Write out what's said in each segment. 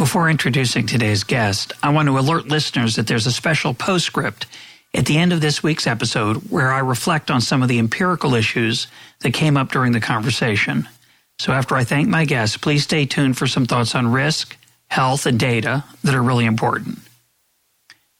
Before introducing today's guest, I want to alert listeners that there's a special postscript at the end of this week's episode where I reflect on some of the empirical issues that came up during the conversation. So after I thank my guests, please stay tuned for some thoughts on risk, health, and data that are really important.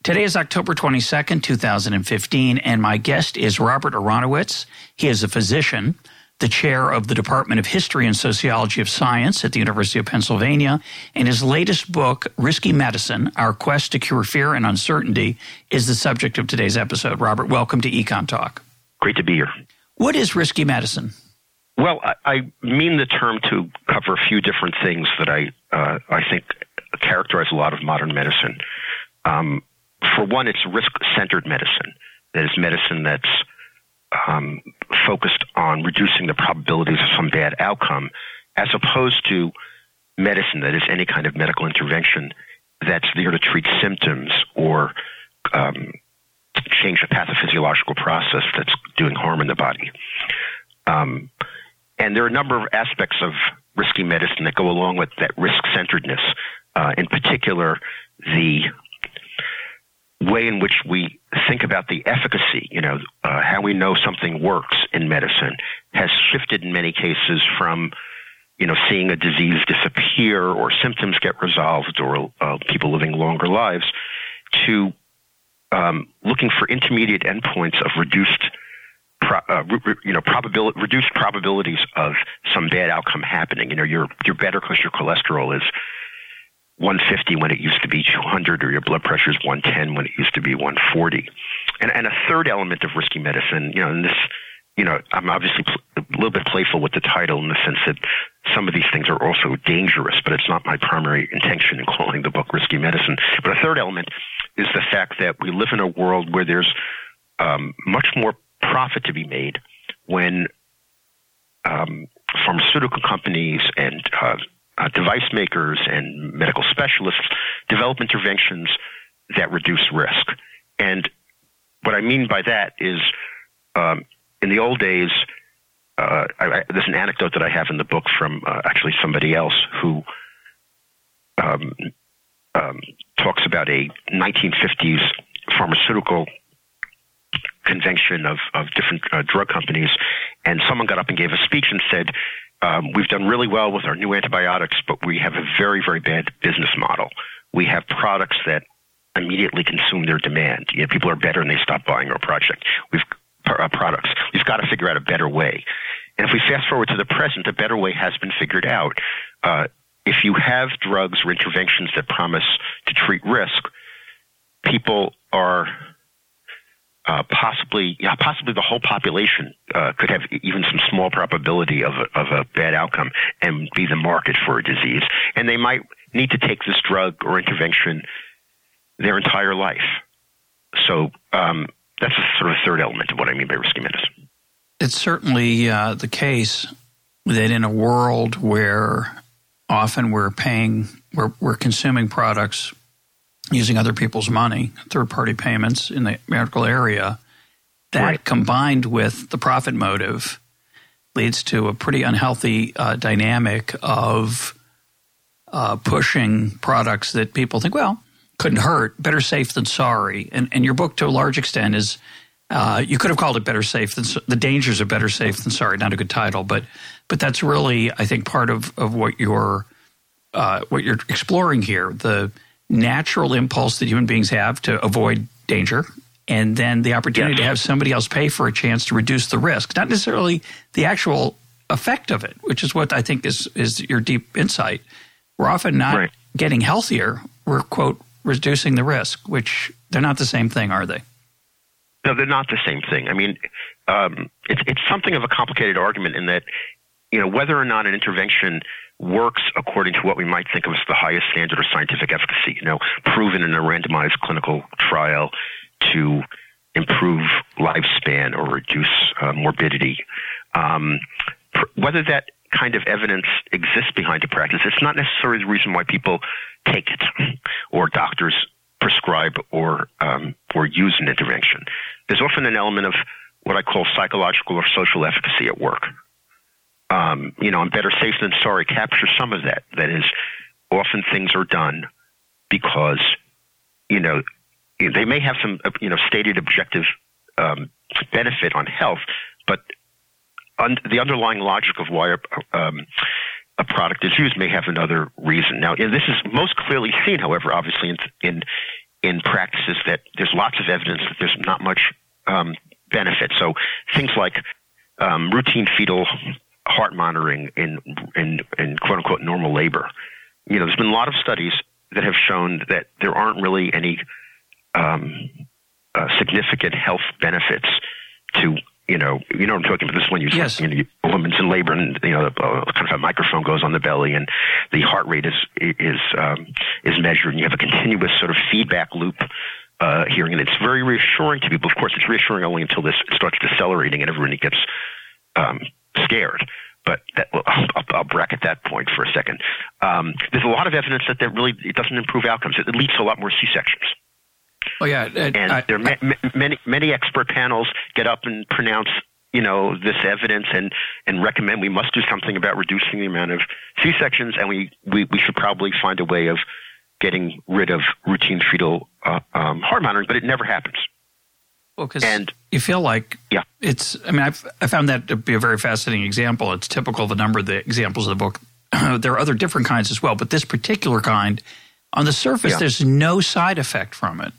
Today is October 22nd, 2015, and my guest is Robert Aronowitz. He is a physician the chair of the Department of History and Sociology of Science at the University of Pennsylvania. And his latest book, Risky Medicine Our Quest to Cure Fear and Uncertainty, is the subject of today's episode. Robert, welcome to Econ Talk. Great to be here. What is risky medicine? Well, I, mean the term to cover a few different things that I uh, I think characterize a lot of modern medicine. Um, for one, it's risk-centered medicine. That is medicine that's um, focused on reducing the probabilities of some bad outcome, as opposed to medicine that is any kind of medical intervention that's there to treat symptoms or um, change a pathophysiological process that's doing harm in the body. Um, and there are a number of aspects of risky medicine that go along with that risk centeredness. Uh, in particular, the way in which we think about the efficacy, you know, uh, how we know something works in medicine has shifted in many cases from, you know, seeing a disease disappear or symptoms get resolved or uh, people living longer lives to um, looking for intermediate endpoints of reduced, pro, uh, re, you know, probability, reduced probabilities of some bad outcome happening. You know, you're you're better because your cholesterol is 150 when it used to be 200, or your blood pressure is 110 when it used to be 140. And, and a third element of risky medicine, you know, and this, you know, I'm obviously pl- a little bit playful with the title in the sense that some of these things are also dangerous, but it's not my primary intention in calling the book Risky Medicine. But a third element is the fact that we live in a world where there's um, much more profit to be made when um, pharmaceutical companies and uh, uh, device makers and medical specialists develop interventions that reduce risk. And what I mean by that is, um, in the old days, uh, I, I, there's an anecdote that I have in the book from uh, actually somebody else who um, um, talks about a 1950s pharmaceutical convention of, of different uh, drug companies, and someone got up and gave a speech and said, um, we've done really well with our new antibiotics, but we have a very, very bad business model. We have products that immediately consume their demand. You know, people are better and they stop buying our project. We've uh, products. We've got to figure out a better way. And if we fast forward to the present, a better way has been figured out. Uh, if you have drugs or interventions that promise to treat risk, people are uh, possibly, yeah, possibly the whole population uh, could have even some small probability of a, of a bad outcome and be the market for a disease. And they might need to take this drug or intervention their entire life. So um, that's a sort of third element of what I mean by risky medicine. It's certainly uh, the case that in a world where often we're paying, we're, we're consuming products using other people's money, third party payments in the medical area, that right. combined with the profit motive leads to a pretty unhealthy uh, dynamic of uh, pushing products that people think, well, couldn't hurt, better safe than sorry. And, and your book, to a large extent, is uh, you could have called it better safe than the dangers are better safe than sorry. Not a good title, but but that's really, I think, part of, of what you're uh, what you're exploring here. The natural impulse that human beings have to avoid danger and then the opportunity yes. to have somebody else pay for a chance to reduce the risk, not necessarily the actual effect of it, which is what I think is is your deep insight. We're often not right. getting healthier. We're quote reducing the risk, which they're not the same thing, are they? No, they're not the same thing. I mean, um, it's it's something of a complicated argument in that you know, whether or not an intervention works according to what we might think of as the highest standard of scientific efficacy, you know, proven in a randomized clinical trial to improve lifespan or reduce uh, morbidity. Um, whether that kind of evidence exists behind a practice, it's not necessarily the reason why people take it or doctors prescribe or um, or use an intervention. There's often an element of what I call psychological or social efficacy at work. Um, you know, and better safe than sorry capture some of that. That is, often things are done because you know they may have some you know stated objective um, benefit on health, but un- the underlying logic of why a, um, a product is used may have another reason. Now, this is most clearly seen, however, obviously in in, in practices that there's lots of evidence that there's not much um, benefit. So things like um, routine fetal heart monitoring in, in, in quote unquote normal labor. You know, there's been a lot of studies that have shown that there aren't really any um, uh, significant health benefits to you know, you know what I'm talking about. This is when you, yes. you know, a woman's in labor and you know, uh, kind of a microphone goes on the belly and the heart rate is is um, is measured, and you have a continuous sort of feedback loop uh, hearing, and it's very reassuring to people. Of course, it's reassuring only until this starts decelerating and everybody gets um, scared. But that, well, I'll, I'll, bracket that point for a second. Um, there's a lot of evidence that that really it doesn't improve outcomes. It, leads to a lot more C sections. Oh yeah, uh, and I, there are ma- many many expert panels get up and pronounce you know this evidence and and recommend we must do something about reducing the amount of C sections, and we, we we should probably find a way of getting rid of routine fetal uh, um, heart monitoring, but it never happens. Well, because you feel like yeah. it's. I mean, I've I found that to be a very fascinating example. It's typical of a number of the examples of the book. there are other different kinds as well, but this particular kind, on the surface, yeah. there's no side effect from it.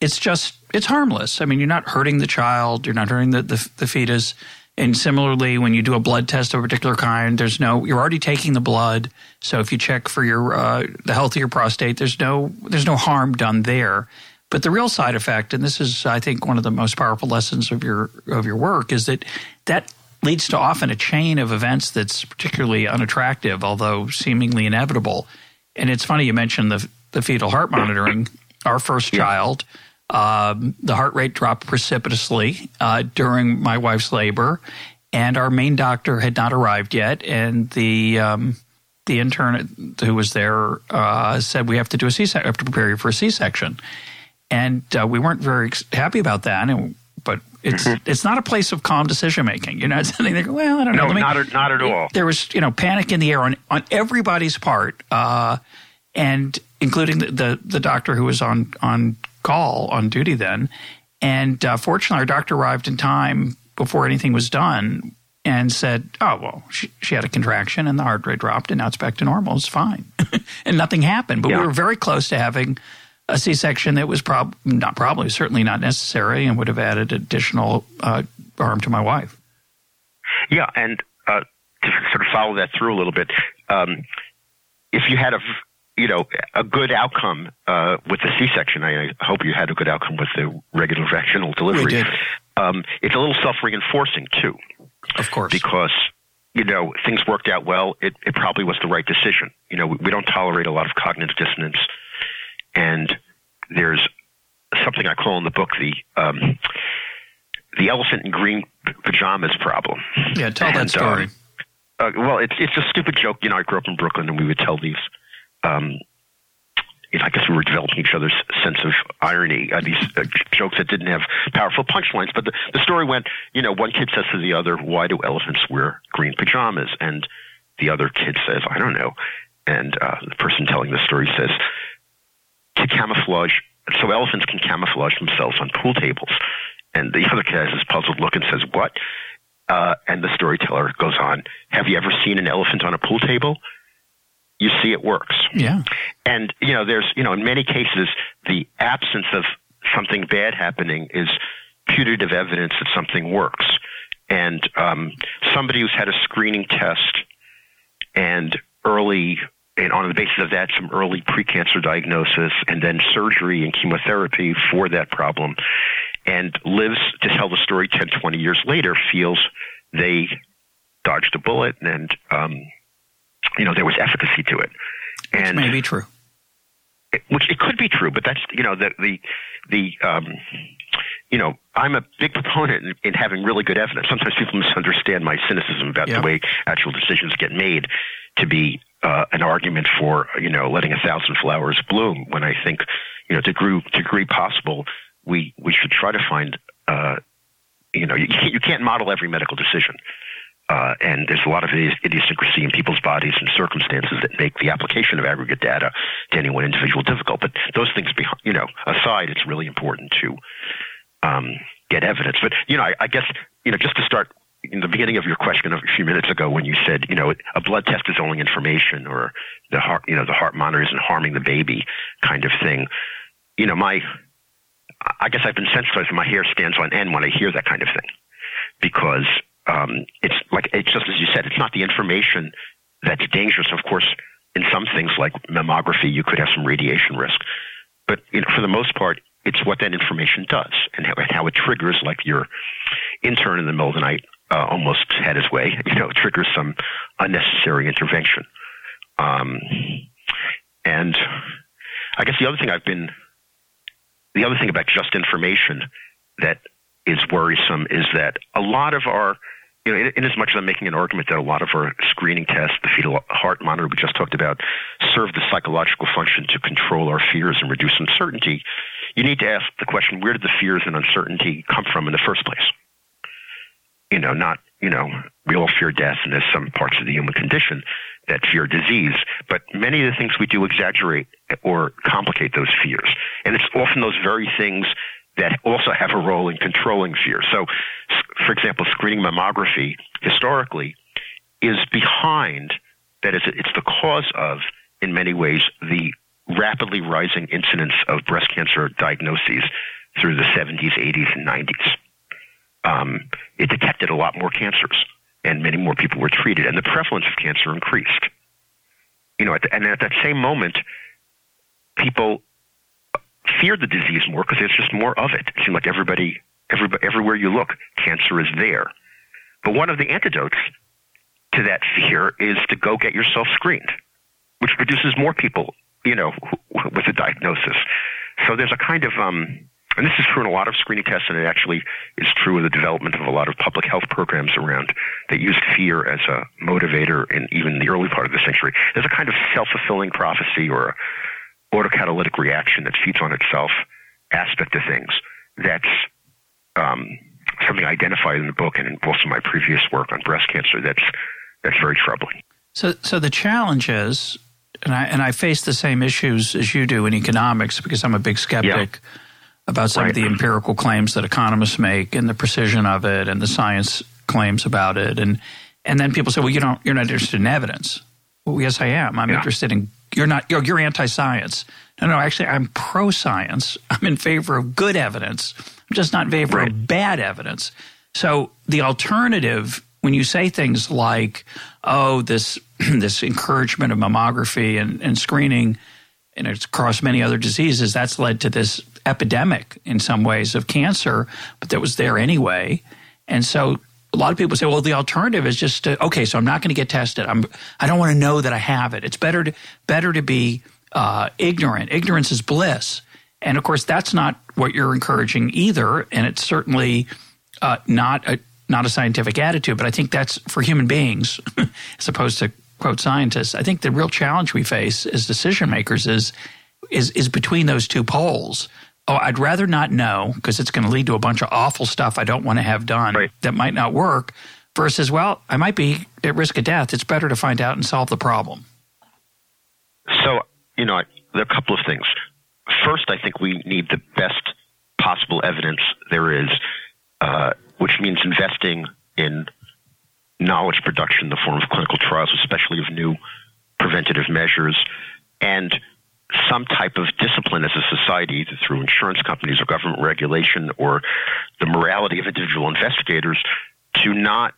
It's just it's harmless. I mean, you're not hurting the child, you're not hurting the, the, the fetus. And similarly, when you do a blood test of a particular kind, there's no you're already taking the blood. So if you check for your uh, the health of your prostate, there's no there's no harm done there. But the real side effect, and this is I think one of the most powerful lessons of your of your work, is that that leads to often a chain of events that's particularly unattractive, although seemingly inevitable. And it's funny you mentioned the the fetal heart monitoring. Our first child um, the heart rate dropped precipitously uh, during my wife's labor, and our main doctor had not arrived yet. And the um, the intern who was there uh, said we have to do a C section, have to prepare you for a C section, and uh, we weren't very happy about that. And, but it's mm-hmm. it's not a place of calm decision making. You're not sitting there. Well, I don't know. No, not at, not at all. There was you know panic in the air on on everybody's part, uh, and including the, the the doctor who was on on call on duty then. And uh, fortunately, our doctor arrived in time before anything was done and said, "Oh well, she, she, had a contraction and the heart rate dropped, and now it's back to normal. It's fine, and nothing happened." But yeah. we were very close to having a C-section that was prob- not probably certainly not necessary and would have added additional uh, harm to my wife. Yeah, and uh, to sort of follow that through a little bit, um, if you had a you know, a good outcome uh, with the C-section. I, I, hope you had a good outcome with the regular vaginal delivery. We did. Um, it's a little self-reinforcing too. Of course, because you know things worked out well. It, it probably was the right decision. You know, we, we don't tolerate a lot of cognitive dissonance, and there's something I call in the book the um, the elephant in green pajamas problem. Yeah, tell and, that story. Uh, uh, well, it's it's a stupid joke. You know, I grew up in Brooklyn, and we would tell these um, you know, I guess we were developing each other's sense of irony. Uh, these uh, jokes that didn't have powerful punchlines, but the, the story went, you know, one kid says to the other, "Why do elephants wear green pajamas?" And the other kid says, "I don't know." And uh, the person telling the story says, "To camouflage, so elephants can camouflage themselves on pool tables." And the other kid has this puzzled look and says, "What?" Uh, and the storyteller goes on, "Have you ever seen an elephant on a pool table?" you see it works. Yeah. And, you know, there's, you know, in many cases, the absence of something bad happening is putative evidence that something works. And um, somebody who's had a screening test and early, and on the basis of that, some early precancer diagnosis and then surgery and chemotherapy for that problem, and lives to tell the story 10, 20 years later, feels they dodged a bullet, and um, you know there was efficacy to it. And which may be true. It, which it could be true, but that's you know the the the um, you know I'm a big proponent in, in having really good evidence. Sometimes people misunderstand my cynicism about yep. the way actual decisions get made to be uh, an argument for you know letting a thousand flowers bloom. When I think you know to degree, degree possible, we we should try to find uh, you know you can't, you can't model every medical decision. Uh, and there's a lot of idiosyncrasy in people's bodies and circumstances that make the application of aggregate data to any one individual difficult. But those things, you know, aside, it's really important to um, get evidence. But you know, I, I guess you know, just to start in the beginning of your question a few minutes ago when you said, you know, a blood test is only information or the heart, you know, the heart monitor isn't harming the baby kind of thing. You know, my, I guess I've been sensitized my hair stands on end when I hear that kind of thing because, um, it's like, it's just as you said, it's not the information that's dangerous. Of course, in some things like mammography, you could have some radiation risk. But, you know, for the most part, it's what that information does and how, and how it triggers like your intern in the middle of the night uh, almost had his way, you know, triggers some unnecessary intervention. Um, and I guess the other thing I've been, the other thing about just information that is worrisome is that a lot of our, you know, in, in as much as I'm making an argument that a lot of our screening tests, the fetal heart monitor we just talked about, serve the psychological function to control our fears and reduce uncertainty, you need to ask the question, where did the fears and uncertainty come from in the first place? You know, not, you know, we all fear death and there's some parts of the human condition that fear disease, but many of the things we do exaggerate or complicate those fears. And it's often those very things that also have a role in controlling fear. So, for example, screening mammography historically is behind, that is, it's the cause of, in many ways, the rapidly rising incidence of breast cancer diagnoses through the 70s, 80s, and 90s um, it detected a lot more cancers and many more people were treated and the prevalence of cancer increased. You know, at the, and at that same moment, people feared the disease more because there's just more of it. It seemed like everybody, everybody, everywhere you look, cancer is there. But one of the antidotes to that fear is to go get yourself screened, which produces more people, you know, with a diagnosis. So there's a kind of um, and this is true in a lot of screening tests, and it actually is true in the development of a lot of public health programs around that used fear as a motivator in even the early part of the century. There's a kind of self-fulfilling prophecy or a autocatalytic reaction that feeds on itself aspect of things. That's um, something I identified in the book and in also my previous work on breast cancer. That's that's very troubling. So, so the challenge is, and I and I face the same issues as you do in economics because I'm a big skeptic. Yeah about some right. of the empirical claims that economists make and the precision of it and the science claims about it. And and then people say well you don't you're not interested in evidence. Well yes i am. I'm yeah. interested in you're not you're, you're anti-science. No no actually i'm pro-science. I'm in favor of good evidence. I'm just not in favor right. of bad evidence. So the alternative when you say things like oh this this encouragement of mammography and, and screening and it's across many other diseases that's led to this epidemic in some ways of cancer, but that was there anyway. And so a lot of people say, well, the alternative is just to, okay, so I'm not going to get tested. I'm, I don't want to know that I have it. It's better to, better to be uh, ignorant. Ignorance is bliss. And of course, that's not what you're encouraging either. And it's certainly uh, not a, not a scientific attitude, but I think that's for human beings as opposed to quote scientists. I think the real challenge we face as decision makers is is is between those two poles oh, I'd rather not know because it's going to lead to a bunch of awful stuff I don't want to have done right. that might not work, versus, well, I might be at risk of death. It's better to find out and solve the problem. So, you know, there are a couple of things. First, I think we need the best possible evidence there is, uh, which means investing in knowledge production in the form of clinical trials, especially of new preventative measures, and some type of discipline as a society, either through insurance companies or government regulation or the morality of individual investigators, to not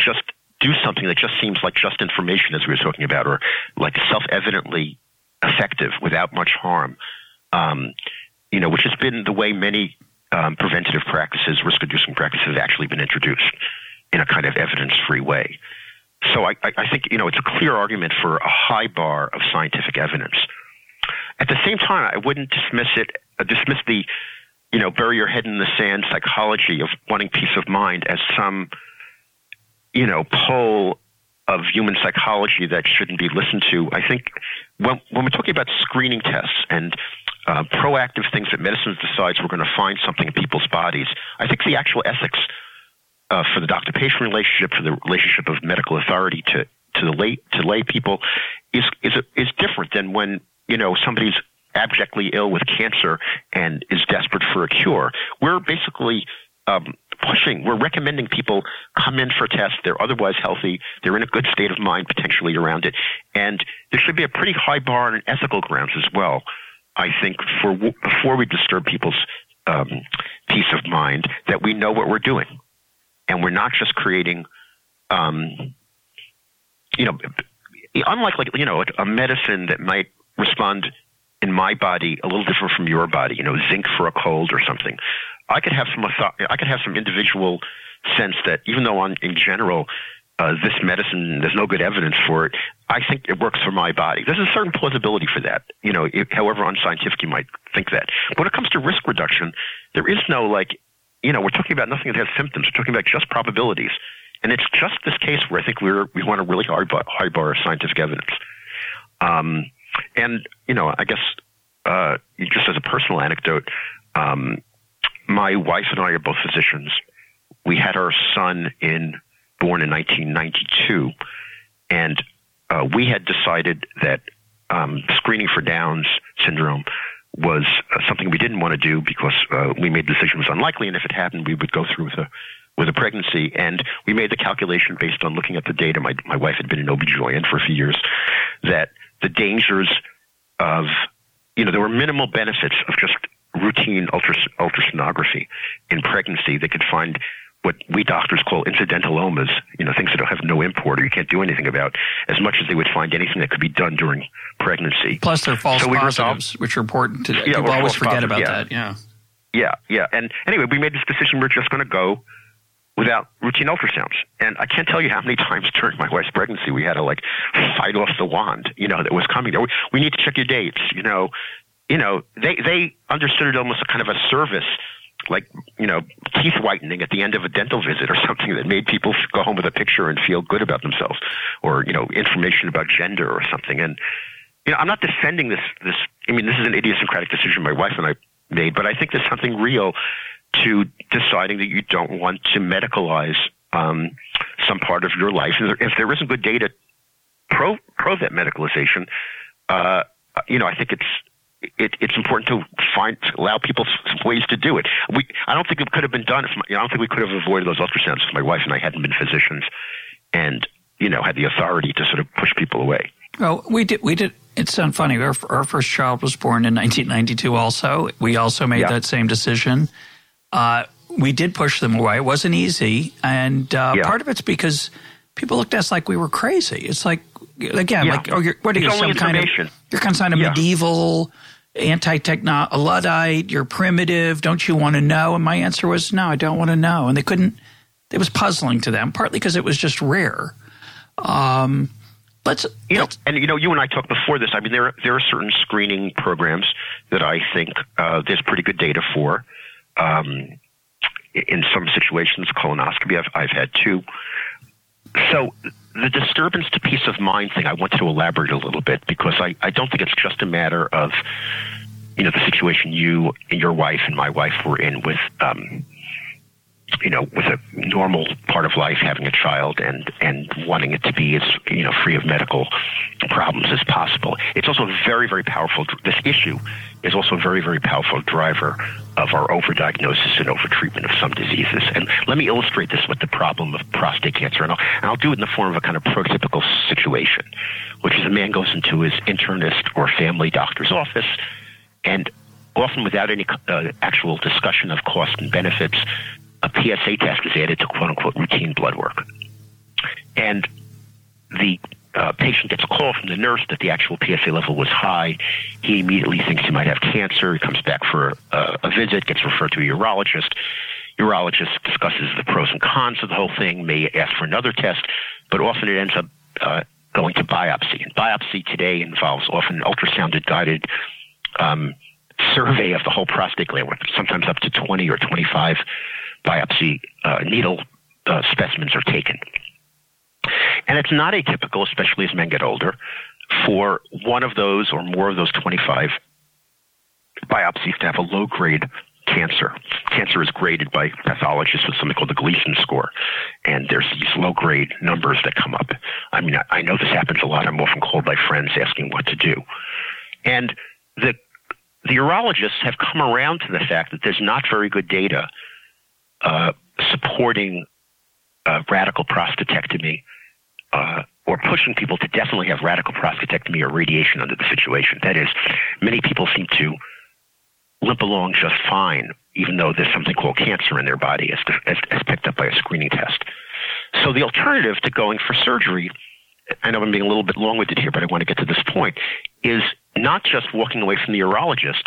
just do something that just seems like just information, as we were talking about, or like self-evidently effective without much harm. Um, you know, which has been the way many um, preventative practices, risk-reducing practices, have actually been introduced in a kind of evidence-free way. So I, I think you know it's a clear argument for a high bar of scientific evidence. At the same time, I wouldn't dismiss it, uh, dismiss the you know bury your head in the sand psychology of wanting peace of mind as some you know pole of human psychology that shouldn't be listened to. I think when, when we're talking about screening tests and uh, proactive things that medicine decides we're going to find something in people's bodies, I think the actual ethics uh, for the doctor-patient relationship, for the relationship of medical authority to to the lay to lay people, is is is different than when you know somebody's abjectly ill with cancer and is desperate for a cure. We're basically um, pushing, we're recommending people come in for a test. They're otherwise healthy. They're in a good state of mind potentially around it. And there should be a pretty high bar on ethical grounds as well. I think for before we disturb people's um, peace of mind, that we know what we're doing, and we're not just creating, um, you know, unlike like you know a medicine that might respond in my body a little different from your body. You know, zinc for a cold or something. I could have some I could have some individual sense that even though on in general uh, this medicine there's no good evidence for it, I think it works for my body. There's a certain plausibility for that. You know, it, however unscientific you might think that. When it comes to risk reduction, there is no like, you know, we're talking about nothing that has symptoms. We're talking about just probabilities. And it's just this case where I think we're, we want a really high bar, high bar of scientific evidence. Um, and, you know, I guess, uh, just as a personal anecdote, um, my wife and I are both physicians. We had our son in born in 1992, and uh, we had decided that um, screening for Downs syndrome was uh, something we didn't want to do because uh, we made the decision was unlikely, and if it happened, we would go through with a with a pregnancy. And we made the calculation based on looking at the data. My my wife had been an OB/GYN for a few years, that the dangers of you know there were minimal benefits of just routine ultras- ultrasonography in pregnancy, they could find what we doctors call incidentalomas, you know, things that have no import or you can't do anything about, as much as they would find anything that could be done during pregnancy. Plus, they're false so positives, which are important. To, yeah, people always forget about yeah. that. Yeah. Yeah, yeah. And anyway, we made this decision. We're just going to go without routine ultrasounds. And I can't tell you how many times during my wife's pregnancy we had to like fight off the wand, you know, that was coming. We, we need to check your dates, you know, you know, they they understood it almost kind of a service, like you know, teeth whitening at the end of a dental visit or something that made people go home with a picture and feel good about themselves, or you know, information about gender or something. And you know, I'm not defending this. This, I mean, this is an idiosyncratic decision my wife and I made, but I think there's something real to deciding that you don't want to medicalize um, some part of your life. If there isn't good data pro pro that medicalization, uh, you know, I think it's it, it's important to find allow people ways to do it. We I don't think it could have been done if my, I don't think we could have avoided those ultrasounds if my wife and I hadn't been physicians and you know had the authority to sort of push people away. Well, we did we did. It's so funny. Our, our first child was born in 1992. Also, we also made yeah. that same decision. Uh, we did push them away. It wasn't easy, and uh, yeah. part of it's because people looked at us like we were crazy. It's like again, yeah. like oh, you're, what are you? Some kind of you're kind of medieval anti-techno luddite you're primitive don't you want to know and my answer was no i don't want to know and they couldn't it was puzzling to them partly because it was just rare um, let's you let's, know and you know you and i talked before this i mean there there are certain screening programs that i think uh, there's pretty good data for um, in some situations colonoscopy i've, I've had two so the disturbance to peace of mind thing, I want to elaborate a little bit because I, I don't think it's just a matter of, you know, the situation you and your wife and my wife were in with, um, you know, with a normal part of life, having a child and, and wanting it to be as, you know, free of medical problems as possible. It's also very, very powerful. This issue is also a very, very powerful driver of our overdiagnosis and overtreatment of some diseases. And let me illustrate this with the problem of prostate cancer. And I'll, and I'll do it in the form of a kind of prototypical situation, which is a man goes into his internist or family doctor's office and often without any uh, actual discussion of cost and benefits, a PSA test is added to quote unquote routine blood work. And the uh, patient gets a call from the nurse that the actual PSA level was high. He immediately thinks he might have cancer. He comes back for a, a visit, gets referred to a urologist. urologist discusses the pros and cons of the whole thing, may ask for another test, but often it ends up uh, going to biopsy. And biopsy today involves often an ultrasound guided um, survey of the whole prostate gland, sometimes up to 20 or 25 biopsy uh, needle uh, specimens are taken. And it's not atypical, especially as men get older, for one of those or more of those 25 biopsies to have a low grade cancer. Cancer is graded by pathologists with something called the Gleason score, and there's these low grade numbers that come up. I mean, I, I know this happens a lot. I'm often called by friends asking what to do, and the the urologists have come around to the fact that there's not very good data uh, supporting uh, radical prostatectomy uh, or pushing people to definitely have radical prostatectomy or radiation under the situation. That is, many people seem to limp along just fine, even though there's something called cancer in their body as, as, as picked up by a screening test. So the alternative to going for surgery, I know I'm being a little bit long-winded here, but I want to get to this point, is not just walking away from the urologist,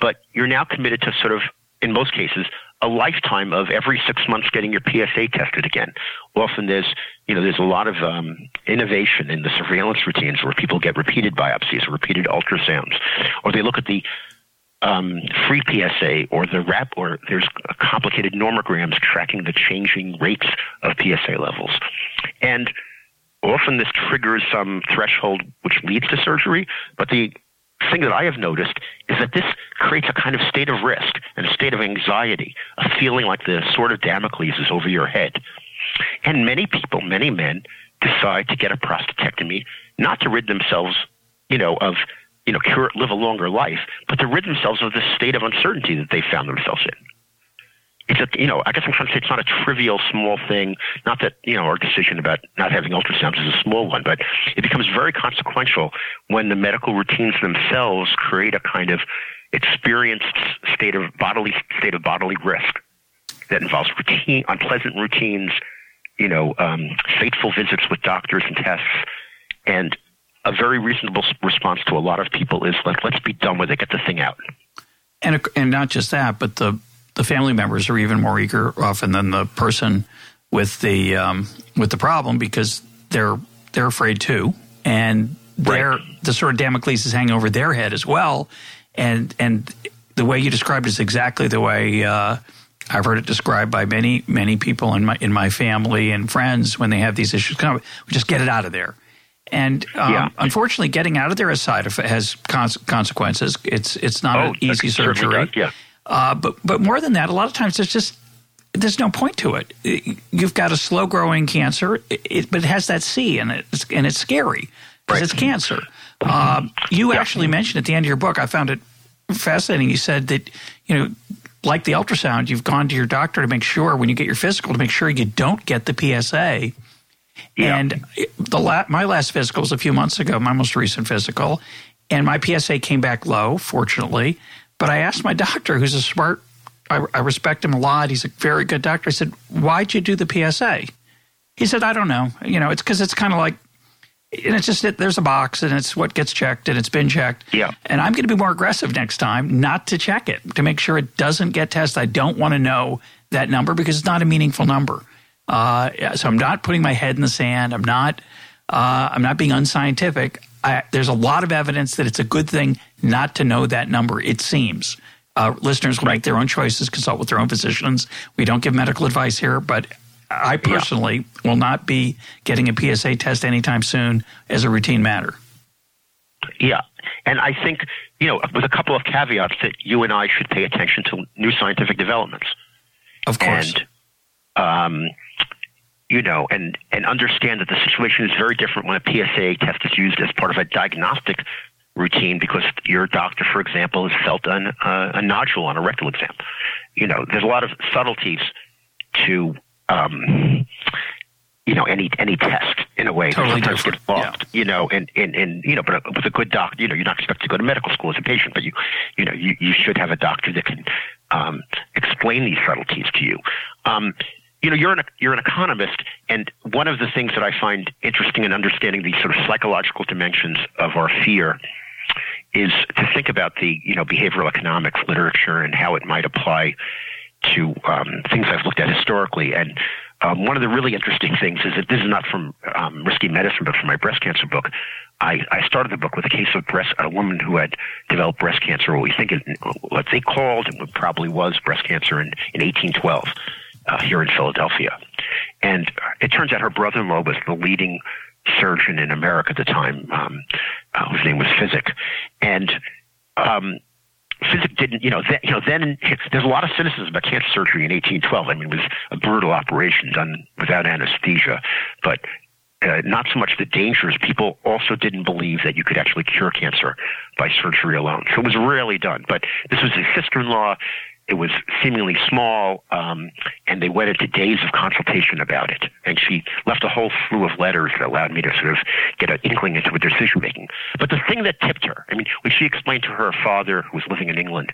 but you're now committed to sort of, in most cases, a lifetime of every six months getting your PSA tested again. Often there's, you know, there's a lot of um, innovation in the surveillance routines where people get repeated biopsies or repeated ultrasounds, or they look at the um, free PSA or the RAP, or there's complicated nomograms tracking the changing rates of PSA levels. And often this triggers some threshold which leads to surgery, but the thing that I have noticed is that this creates a kind of state of risk and a state of anxiety, a feeling like the sword of Damocles is over your head. And many people, many men, decide to get a prostatectomy not to rid themselves, you know, of you know, cure, live a longer life, but to rid themselves of this state of uncertainty that they found themselves in. It's a, you know, I guess I'm trying to say it's not a trivial small thing. Not that, you know, our decision about not having ultrasounds is a small one, but it becomes very consequential when the medical routines themselves create a kind of experienced state of bodily, state of bodily risk that involves routine, unpleasant routines, you know, um, fateful visits with doctors and tests, and a very reasonable response to a lot of people is like, let's be done with it, get the thing out. And and not just that, but the the family members are even more eager often than the person with the um, with the problem because they're they're afraid too, and they're right. the sort of Damocles is hanging over their head as well, and and the way you described is exactly the way. Uh, I've heard it described by many, many people in my in my family and friends when they have these issues. Come, we just get it out of there. And um, yeah. unfortunately, getting out of there has side has consequences. It's it's not oh, an easy surgery. Does, yeah. Uh, but but more than that, a lot of times there's just there's no point to it. You've got a slow growing cancer, it, but it has that C and it's and it's scary because right. it's cancer. Uh, you yeah. actually mentioned at the end of your book, I found it fascinating. You said that you know, like the ultrasound, you've gone to your doctor to make sure when you get your physical to make sure you don't get the PSA yeah. And the la- my last physical was a few months ago, my most recent physical, and my PSA came back low, fortunately. But I asked my doctor, who's a smart, I, I respect him a lot. He's a very good doctor. I said, "Why'd you do the PSA?" He said, "I don't know. You know, it's because it's kind of like." And it's just that there's a box and it's what gets checked and it's been checked. Yeah. And I'm going to be more aggressive next time not to check it to make sure it doesn't get tested. I don't want to know that number because it's not a meaningful number. Uh, so I'm not putting my head in the sand. I'm not. Uh, I'm not being unscientific. I, there's a lot of evidence that it's a good thing not to know that number. It seems. Uh, listeners will make their own choices, consult with their own physicians. We don't give medical advice here, but I personally yeah. will not be getting a PSA test anytime soon as a routine matter. Yeah. And I think, you know, with a couple of caveats that you and I should pay attention to new scientific developments. Of course. And, um, you know, and, and understand that the situation is very different when a PSA test is used as part of a diagnostic routine because your doctor, for example, has felt an, uh, a nodule on a rectal exam. You know, there's a lot of subtleties to, um, you know, any any test in a way totally sometimes different. gets lost. Yeah. You know, and, and, and you know, but with a good doctor, you know, you're not expected to go to medical school as a patient, but you you know, you, you should have a doctor that can um, explain these subtleties to you. Um, you know, you're an you're an economist, and one of the things that I find interesting in understanding these sort of psychological dimensions of our fear is to think about the you know behavioral economics literature and how it might apply to um, things I've looked at historically. And um, one of the really interesting things is that this is not from um, risky medicine, but from my breast cancer book. I, I started the book with a case of breast, a woman who had developed breast cancer, what we think, what they called, and what probably was breast cancer in, in 1812 uh, here in Philadelphia. And it turns out her brother-in-law was the leading surgeon in America at the time, um, uh, whose name was Physick. And um, Physick didn't, you know, then, you know, then there's a lot of cynicism about cancer surgery in 1812. I mean, it was a brutal operation done without anesthesia, but uh, not so much the dangers. People also didn't believe that you could actually cure cancer by surgery alone. So it was rarely done. But this was his sister-in-law. It was seemingly small, um, and they went into days of consultation about it. And she left a whole slew of letters that allowed me to sort of get an inkling into her decision making. But the thing that tipped her, I mean, when she explained to her father, who was living in England,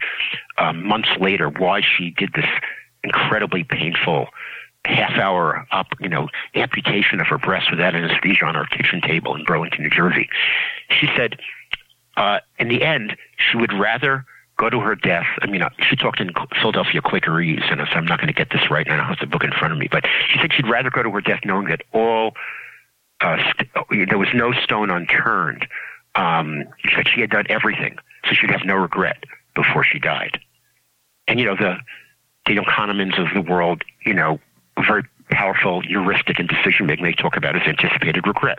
um, months later, why she did this incredibly painful half hour up, you know, amputation of her breast without anesthesia on our kitchen table in Burlington, New Jersey. She said, uh, in the end, she would rather go to her death. I mean, uh, she talked in Philadelphia Quakerese, and I'm not going to get this right, and I don't have the book in front of me, but she said she'd rather go to her death knowing that all, uh, st- there was no stone unturned. Um, she said she had done everything, so she'd have no regret before she died. And, you know, the Daniel Kahnemans of the world, you know, very powerful heuristic in decision making they talk about is anticipated regret.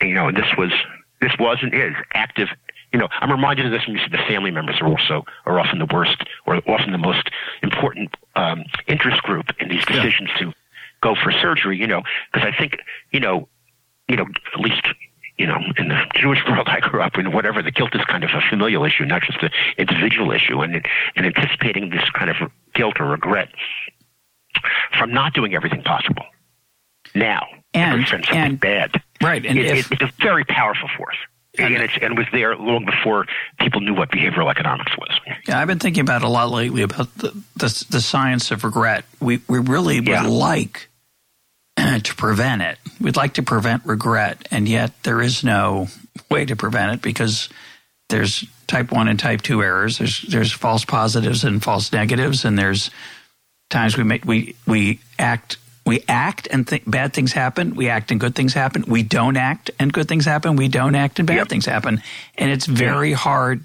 And, you know, this was, this was and is active you know, I'm reminded of this when you see the family members are also are often the worst or often the most important um, interest group in these decisions yeah. to go for surgery. You know, because I think you know, you know, at least you know, in the Jewish world I grew up in, whatever the guilt is kind of a familial issue, not just an individual issue, and and anticipating this kind of guilt or regret from not doing everything possible now and, and bad. Right, and it, if, it, it's a very powerful force and, and, and was there long before people knew what behavioral economics was. Yeah, I've been thinking about it a lot lately about the the, the science of regret. We we really yeah. would like to prevent it. We'd like to prevent regret, and yet there is no way to prevent it because there's type one and type two errors. There's there's false positives and false negatives, and there's times we make we we act we act and th- bad things happen. We act and good things happen. We don't act and good things happen. We don't act and bad yep. things happen. And it's very yeah. hard.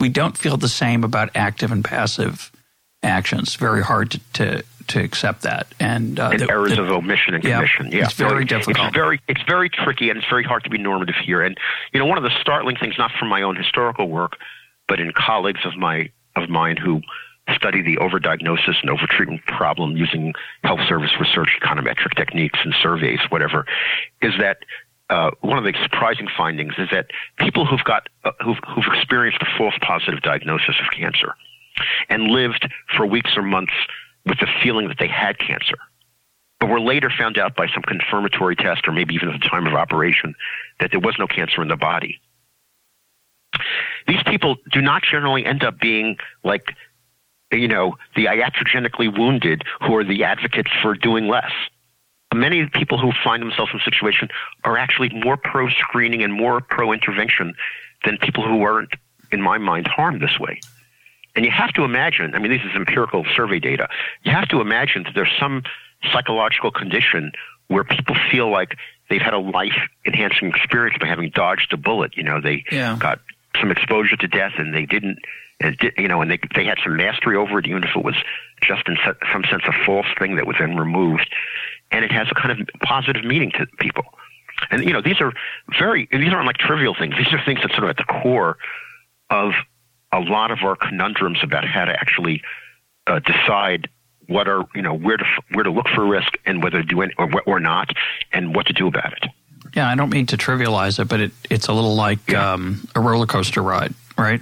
We don't feel the same about active and passive actions. Very hard to, to, to accept that. And, uh, and the, errors the, of omission and commission. Yeah, it's very difficult. It's very, it's very tricky and it's very hard to be normative here. And, you know, one of the startling things, not from my own historical work, but in colleagues of my, of mine who study the overdiagnosis and overtreatment problem using health service research econometric techniques and surveys, whatever, is that uh, one of the surprising findings is that people who've got uh, who've, who've experienced a false positive diagnosis of cancer and lived for weeks or months with the feeling that they had cancer, but were later found out by some confirmatory test or maybe even at the time of operation that there was no cancer in the body. These people do not generally end up being like you know, the iatrogenically wounded who are the advocates for doing less. Many people who find themselves in a situation are actually more pro screening and more pro intervention than people who weren't, in my mind, harmed this way. And you have to imagine, I mean, this is empirical survey data. You have to imagine that there's some psychological condition where people feel like they've had a life enhancing experience by having dodged a bullet. You know, they yeah. got some exposure to death and they didn't and you know, and they they had some mastery over it, even if it was just in some sense a false thing that was then removed, and it has a kind of positive meaning to people. And you know, these are very these aren't like trivial things. These are things that sort of at the core of a lot of our conundrums about how to actually uh, decide what are you know where to where to look for risk and whether to do it or or not, and what to do about it. Yeah, I don't mean to trivialize it, but it, it's a little like yeah. um, a roller coaster ride, right?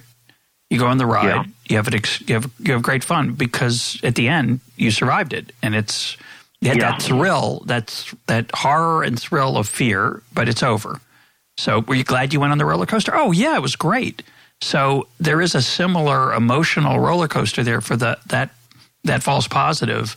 You go on the ride. Yeah. You have it. You have you have great fun because at the end you survived it, and it's you had yeah. that thrill, that's that horror and thrill of fear, but it's over. So, were you glad you went on the roller coaster? Oh yeah, it was great. So there is a similar emotional roller coaster there for the that that false positive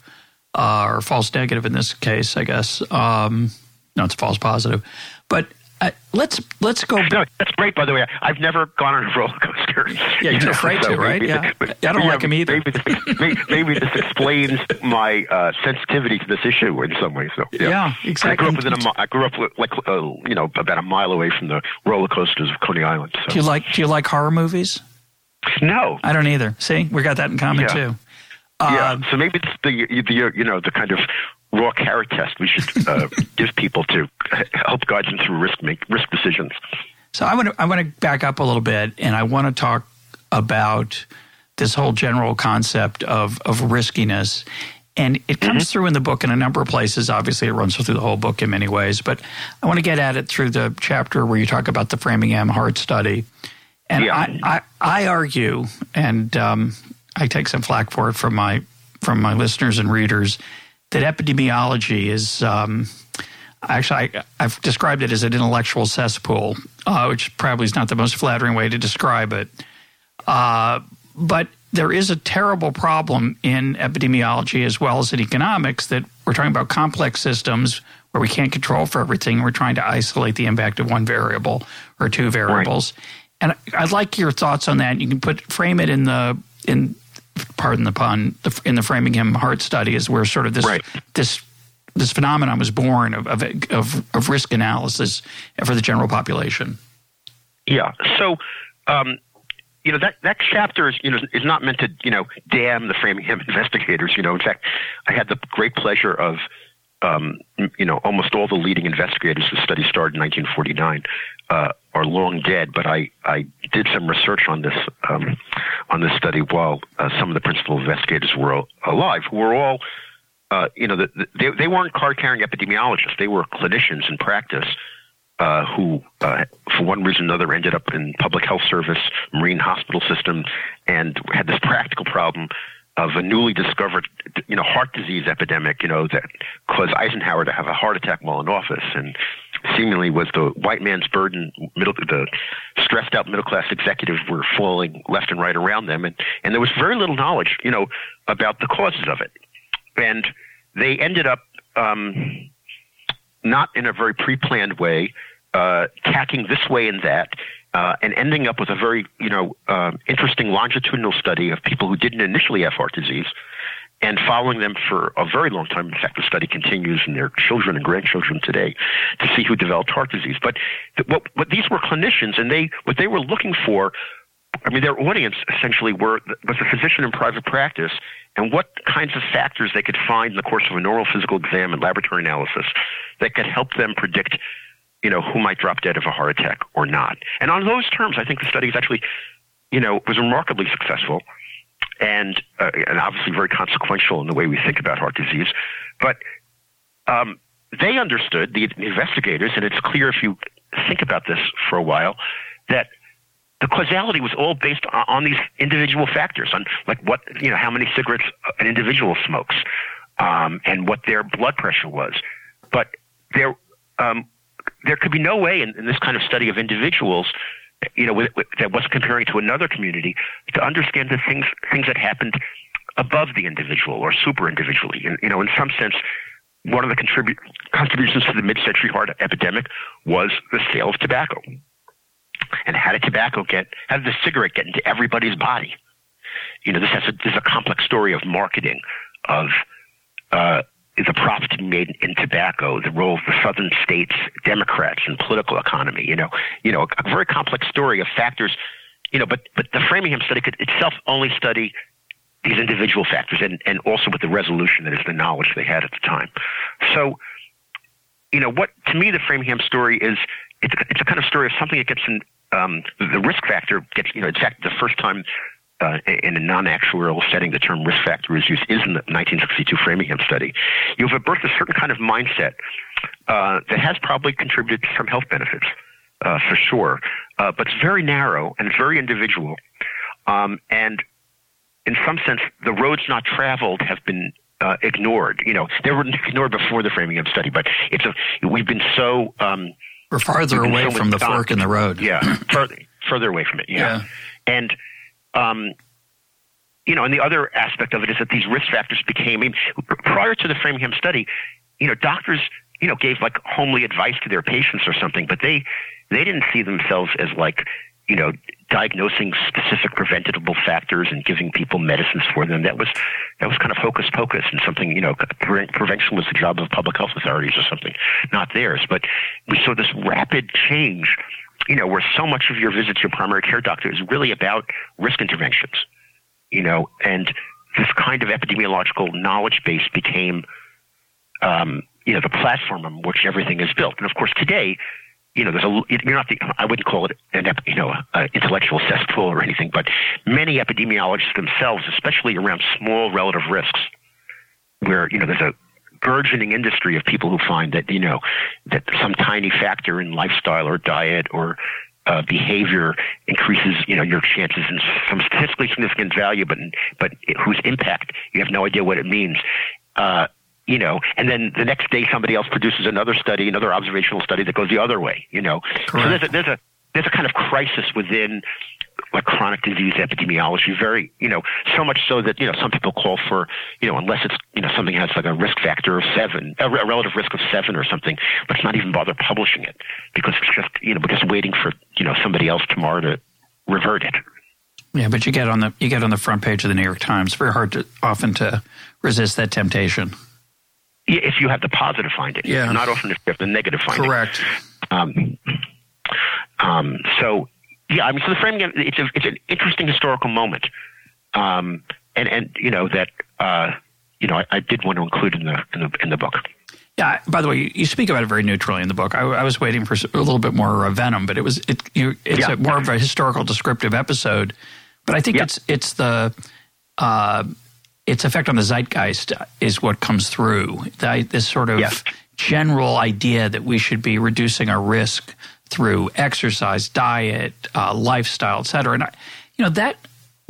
uh, or false negative in this case, I guess. Um, no, it's false positive, but Uh, let's let's go. No, that's great. By the way, I've never gone on a roller coaster. Yeah, you're afraid so to, right? Yeah, I don't yeah, like them either. Maybe this, maybe, maybe this explains my uh, sensitivity to this issue in some way. So yeah, yeah exactly. I grew up within a, I grew up like uh, you know about a mile away from the roller coasters of Coney Island. So. Do you like Do you like horror movies? No, I don't either. See, we got that in common yeah. too. Yeah, um, so maybe it's the, the you know the kind of raw carrot test we should uh, give people to help guide them through risk make risk decisions. So I want to I want to back up a little bit, and I want to talk about this whole general concept of of riskiness. And it comes mm-hmm. through in the book in a number of places. Obviously, it runs through the whole book in many ways, but I want to get at it through the chapter where you talk about the Framingham Heart Study. And yeah. I, I, I, argue, and um, I take some flack for it from my from my listeners and readers, that epidemiology is um, actually I, have described it as an intellectual cesspool, uh, which probably is not the most flattering way to describe it. Uh, but there is a terrible problem in epidemiology as well as in economics that we're talking about complex systems where we can't control for everything. We're trying to isolate the impact of one variable or two variables. Right. And I'd like your thoughts on that. You can put frame it in the in pardon the pun, the, in the Framingham Heart Study is where sort of this right. this this phenomenon was born of, of, of of risk analysis for the general population. Yeah. So. Um, you know that that chapter is you know is not meant to you know damn the Framingham investigators. You know, in fact, I had the great pleasure of um, you know, almost all the leading investigators the study started in 1949 uh, are long dead. But I, I did some research on this um, on this study while uh, some of the principal investigators were alive, who were all, uh, you know, the, the, they, they weren't card carrying epidemiologists. They were clinicians in practice. Uh, who, uh, for one reason or another, ended up in public health service, marine hospital system, and had this practical problem of a newly discovered, you know, heart disease epidemic, you know, that caused Eisenhower to have a heart attack while in office, and seemingly was the white man's burden. Middle, the stressed out middle class executives were falling left and right around them, and and there was very little knowledge, you know, about the causes of it, and they ended up um, not in a very pre-planned way, uh, tacking this way and that, uh, and ending up with a very you know uh, interesting longitudinal study of people who didn't initially have heart disease and following them for a very long time. In fact, the study continues in their children and grandchildren today to see who developed heart disease. But th- what, what these were clinicians, and they what they were looking for. I mean, their audience essentially were was a physician in private practice, and what kinds of factors they could find in the course of a normal neurophysical exam and laboratory analysis that could help them predict you know, who might drop dead of a heart attack or not. And on those terms, I think the study is actually, you know, was remarkably successful and, uh, and obviously very consequential in the way we think about heart disease. But um, they understood, the investigators, and it's clear if you think about this for a while, that the causality was all based on, these individual factors, on like what, you know, how many cigarettes an individual smokes, um, and what their blood pressure was. But there, um, there could be no way in, in this kind of study of individuals you know, with, with, that was comparing to another community to understand the things things that happened above the individual or super individually. And you know, in some sense, one of the contribu- contributions to the mid-century heart epidemic was the sale of tobacco. And how did tobacco get? How did the cigarette get into everybody's body? You know, this has a, this is a complex story of marketing, of uh, the profit to be made in tobacco, the role of the southern states, Democrats, and political economy. You know, you know, a very complex story of factors. You know, but but the Framingham study could itself only study these individual factors, and and also with the resolution that is the knowledge they had at the time. So, you know, what to me the Framingham story is, it's a, it's a kind of story of something that gets in. Um, the risk factor gets, you know, in fact, the first time uh, in a non-actuarial setting, the term risk factor is used is in the 1962 Framingham study. You have birthed a certain kind of mindset uh, that has probably contributed to some health benefits, uh, for sure, uh, but it's very narrow and it's very individual. Um, and in some sense, the roads not traveled have been uh, ignored. You know, they were ignored before the Framingham study, but it's a we've been so um, we're farther away so from the fork in the road. Yeah, further further away from it. Yeah, yeah. and um, you know, and the other aspect of it is that these risk factors became, I mean, prior to the Framingham study, you know, doctors you know, gave like homely advice to their patients or something, but they they didn't see themselves as like, you know, diagnosing specific preventable factors and giving people medicines for them. That was that was kind of hocus pocus and something, you know, pre- prevention was the job of public health authorities or something, not theirs. But we saw this rapid change, you know, where so much of your visit to your primary care doctor is really about risk interventions, you know, and this kind of epidemiological knowledge base became, um, you know, the platform on which everything is built. And of course, today, you know, there's a you're not the I wouldn't call it an you know an intellectual cesspool or anything, but many epidemiologists themselves, especially around small relative risks, where you know there's a burgeoning industry of people who find that you know that some tiny factor in lifestyle or diet or uh, behavior increases, you know, your chances in some statistically significant value, but but whose impact you have no idea what it means. Uh, you know, and then the next day somebody else produces another study, another observational study that goes the other way. You know, Correct. so there's a there's a there's a kind of crisis within like chronic disease epidemiology. Very, you know, so much so that you know some people call for, you know, unless it's you know something has like a risk factor of seven, a, a relative risk of seven or something, let's not even bother publishing it because it's just you know we're just waiting for you know somebody else tomorrow to revert it. Yeah, but you get on the you get on the front page of the New York Times. Very hard to often to resist that temptation. If you have the positive finding, yeah. not often if you have the negative finding. Correct. Um, um, so yeah, I mean, so the framing it's a, it's an interesting historical moment, um, and and you know that uh, you know I, I, did want to include in the in the in the book. Yeah. By the way, you, you speak about it very neutrally in the book. I, I was waiting for a little bit more uh, venom, but it was it you, it's yeah. a, more of a historical descriptive episode. But I think yeah. it's it's the uh, its effect on the zeitgeist is what comes through. The, this sort of yes. general idea that we should be reducing our risk through exercise, diet, uh, lifestyle, et cetera. And, I, you know, that,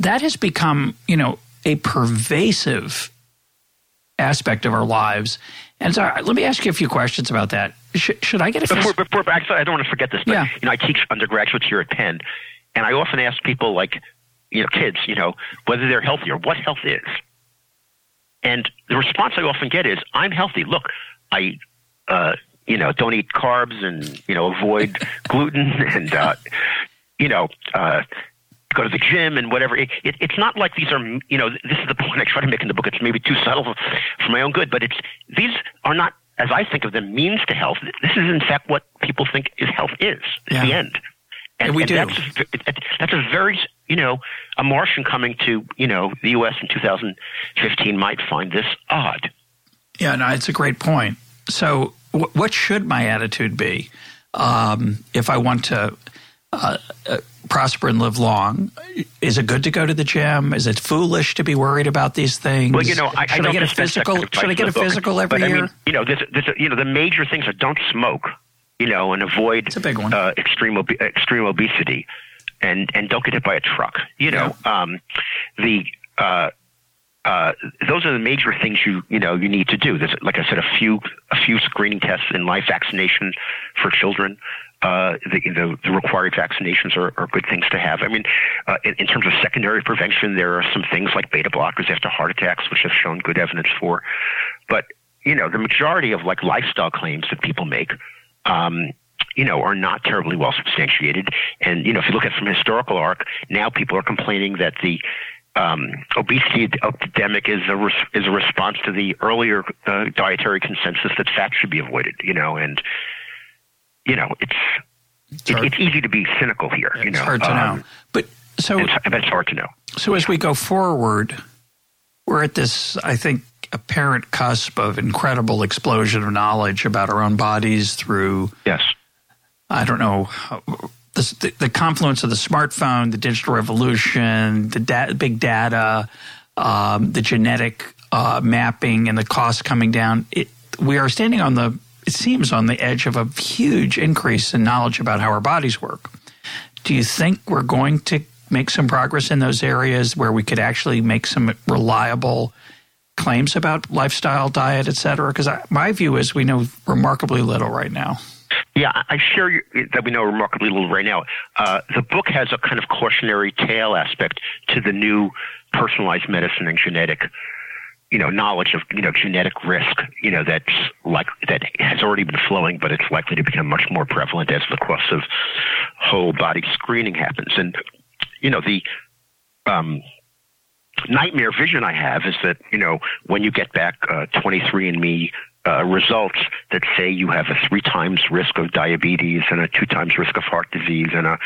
that has become, you know, a pervasive aspect of our lives. And so let me ask you a few questions about that. Should, should I get a before, before, actually, I don't want to forget this, but yeah. you know, I teach undergraduates here at Penn, and I often ask people like, you know, kids, you know, whether they're healthy or what health is. And the response I often get is, "I'm healthy. Look, I uh, you know, don't eat carbs and, you know, avoid gluten and, uh, you know, uh, go to the gym and whatever. It, it, it's not like these are, you know, this is the point I try to make in the book. It's maybe too subtle for, for my own good, but it's, these are not, as I think of them, means to health. This is in fact what people think is health is at yeah. the end. And, and we and do. That's, that's a very, you know, a Martian coming to, you know, the U.S. in 2015 might find this odd. Yeah, no, it's a great point. So what should my attitude be um, if I want to uh, uh, prosper and live long? Is it good to go to the gym? Is it foolish to be worried about these things? Well, you know, I, should I, I get a physical? Should I get a physical every but, year? I mean, you know, there's a, you know, the major things are don't smoke, you know, and avoid it's a big one. Uh, extreme ob- extreme obesity, and and don't get hit by a truck. You know, yeah. um, the uh, uh, those are the major things you you know you need to do. There's, like I said, a few a few screening tests in life vaccination for children. Uh, the, the, the required vaccinations are, are good things to have. I mean, uh, in, in terms of secondary prevention, there are some things like beta blockers after heart attacks, which have shown good evidence for. But you know, the majority of like lifestyle claims that people make. Um, you know, are not terribly well substantiated. And, you know, if you look at from historical arc, now people are complaining that the um, obesity epidemic is a res- is a response to the earlier uh, dietary consensus that fat should be avoided. You know, and you know it's it's, it, it's easy to be cynical here. It's you know, hard to um, know, but so it's, it's hard to know. So as we go forward, we're at this, I think, apparent cusp of incredible explosion of knowledge about our own bodies through yes. I don't know the, the confluence of the smartphone, the digital revolution, the da- big data, um, the genetic uh, mapping, and the costs coming down, it, we are standing on the, it seems, on the edge of a huge increase in knowledge about how our bodies work. Do you think we're going to make some progress in those areas where we could actually make some reliable claims about lifestyle, diet, et cetera? Because my view is we know remarkably little right now. Yeah, I share that we know remarkably little right now. Uh, the book has a kind of cautionary tale aspect to the new personalized medicine and genetic you know, knowledge of, you know, genetic risk, you know, that's like, that has already been flowing, but it's likely to become much more prevalent as the course of whole body screening happens. And, you know, the, um, nightmare vision I have is that, you know, when you get back uh, 23andMe uh, results that say you have a three times risk of diabetes and a two times risk of heart disease and a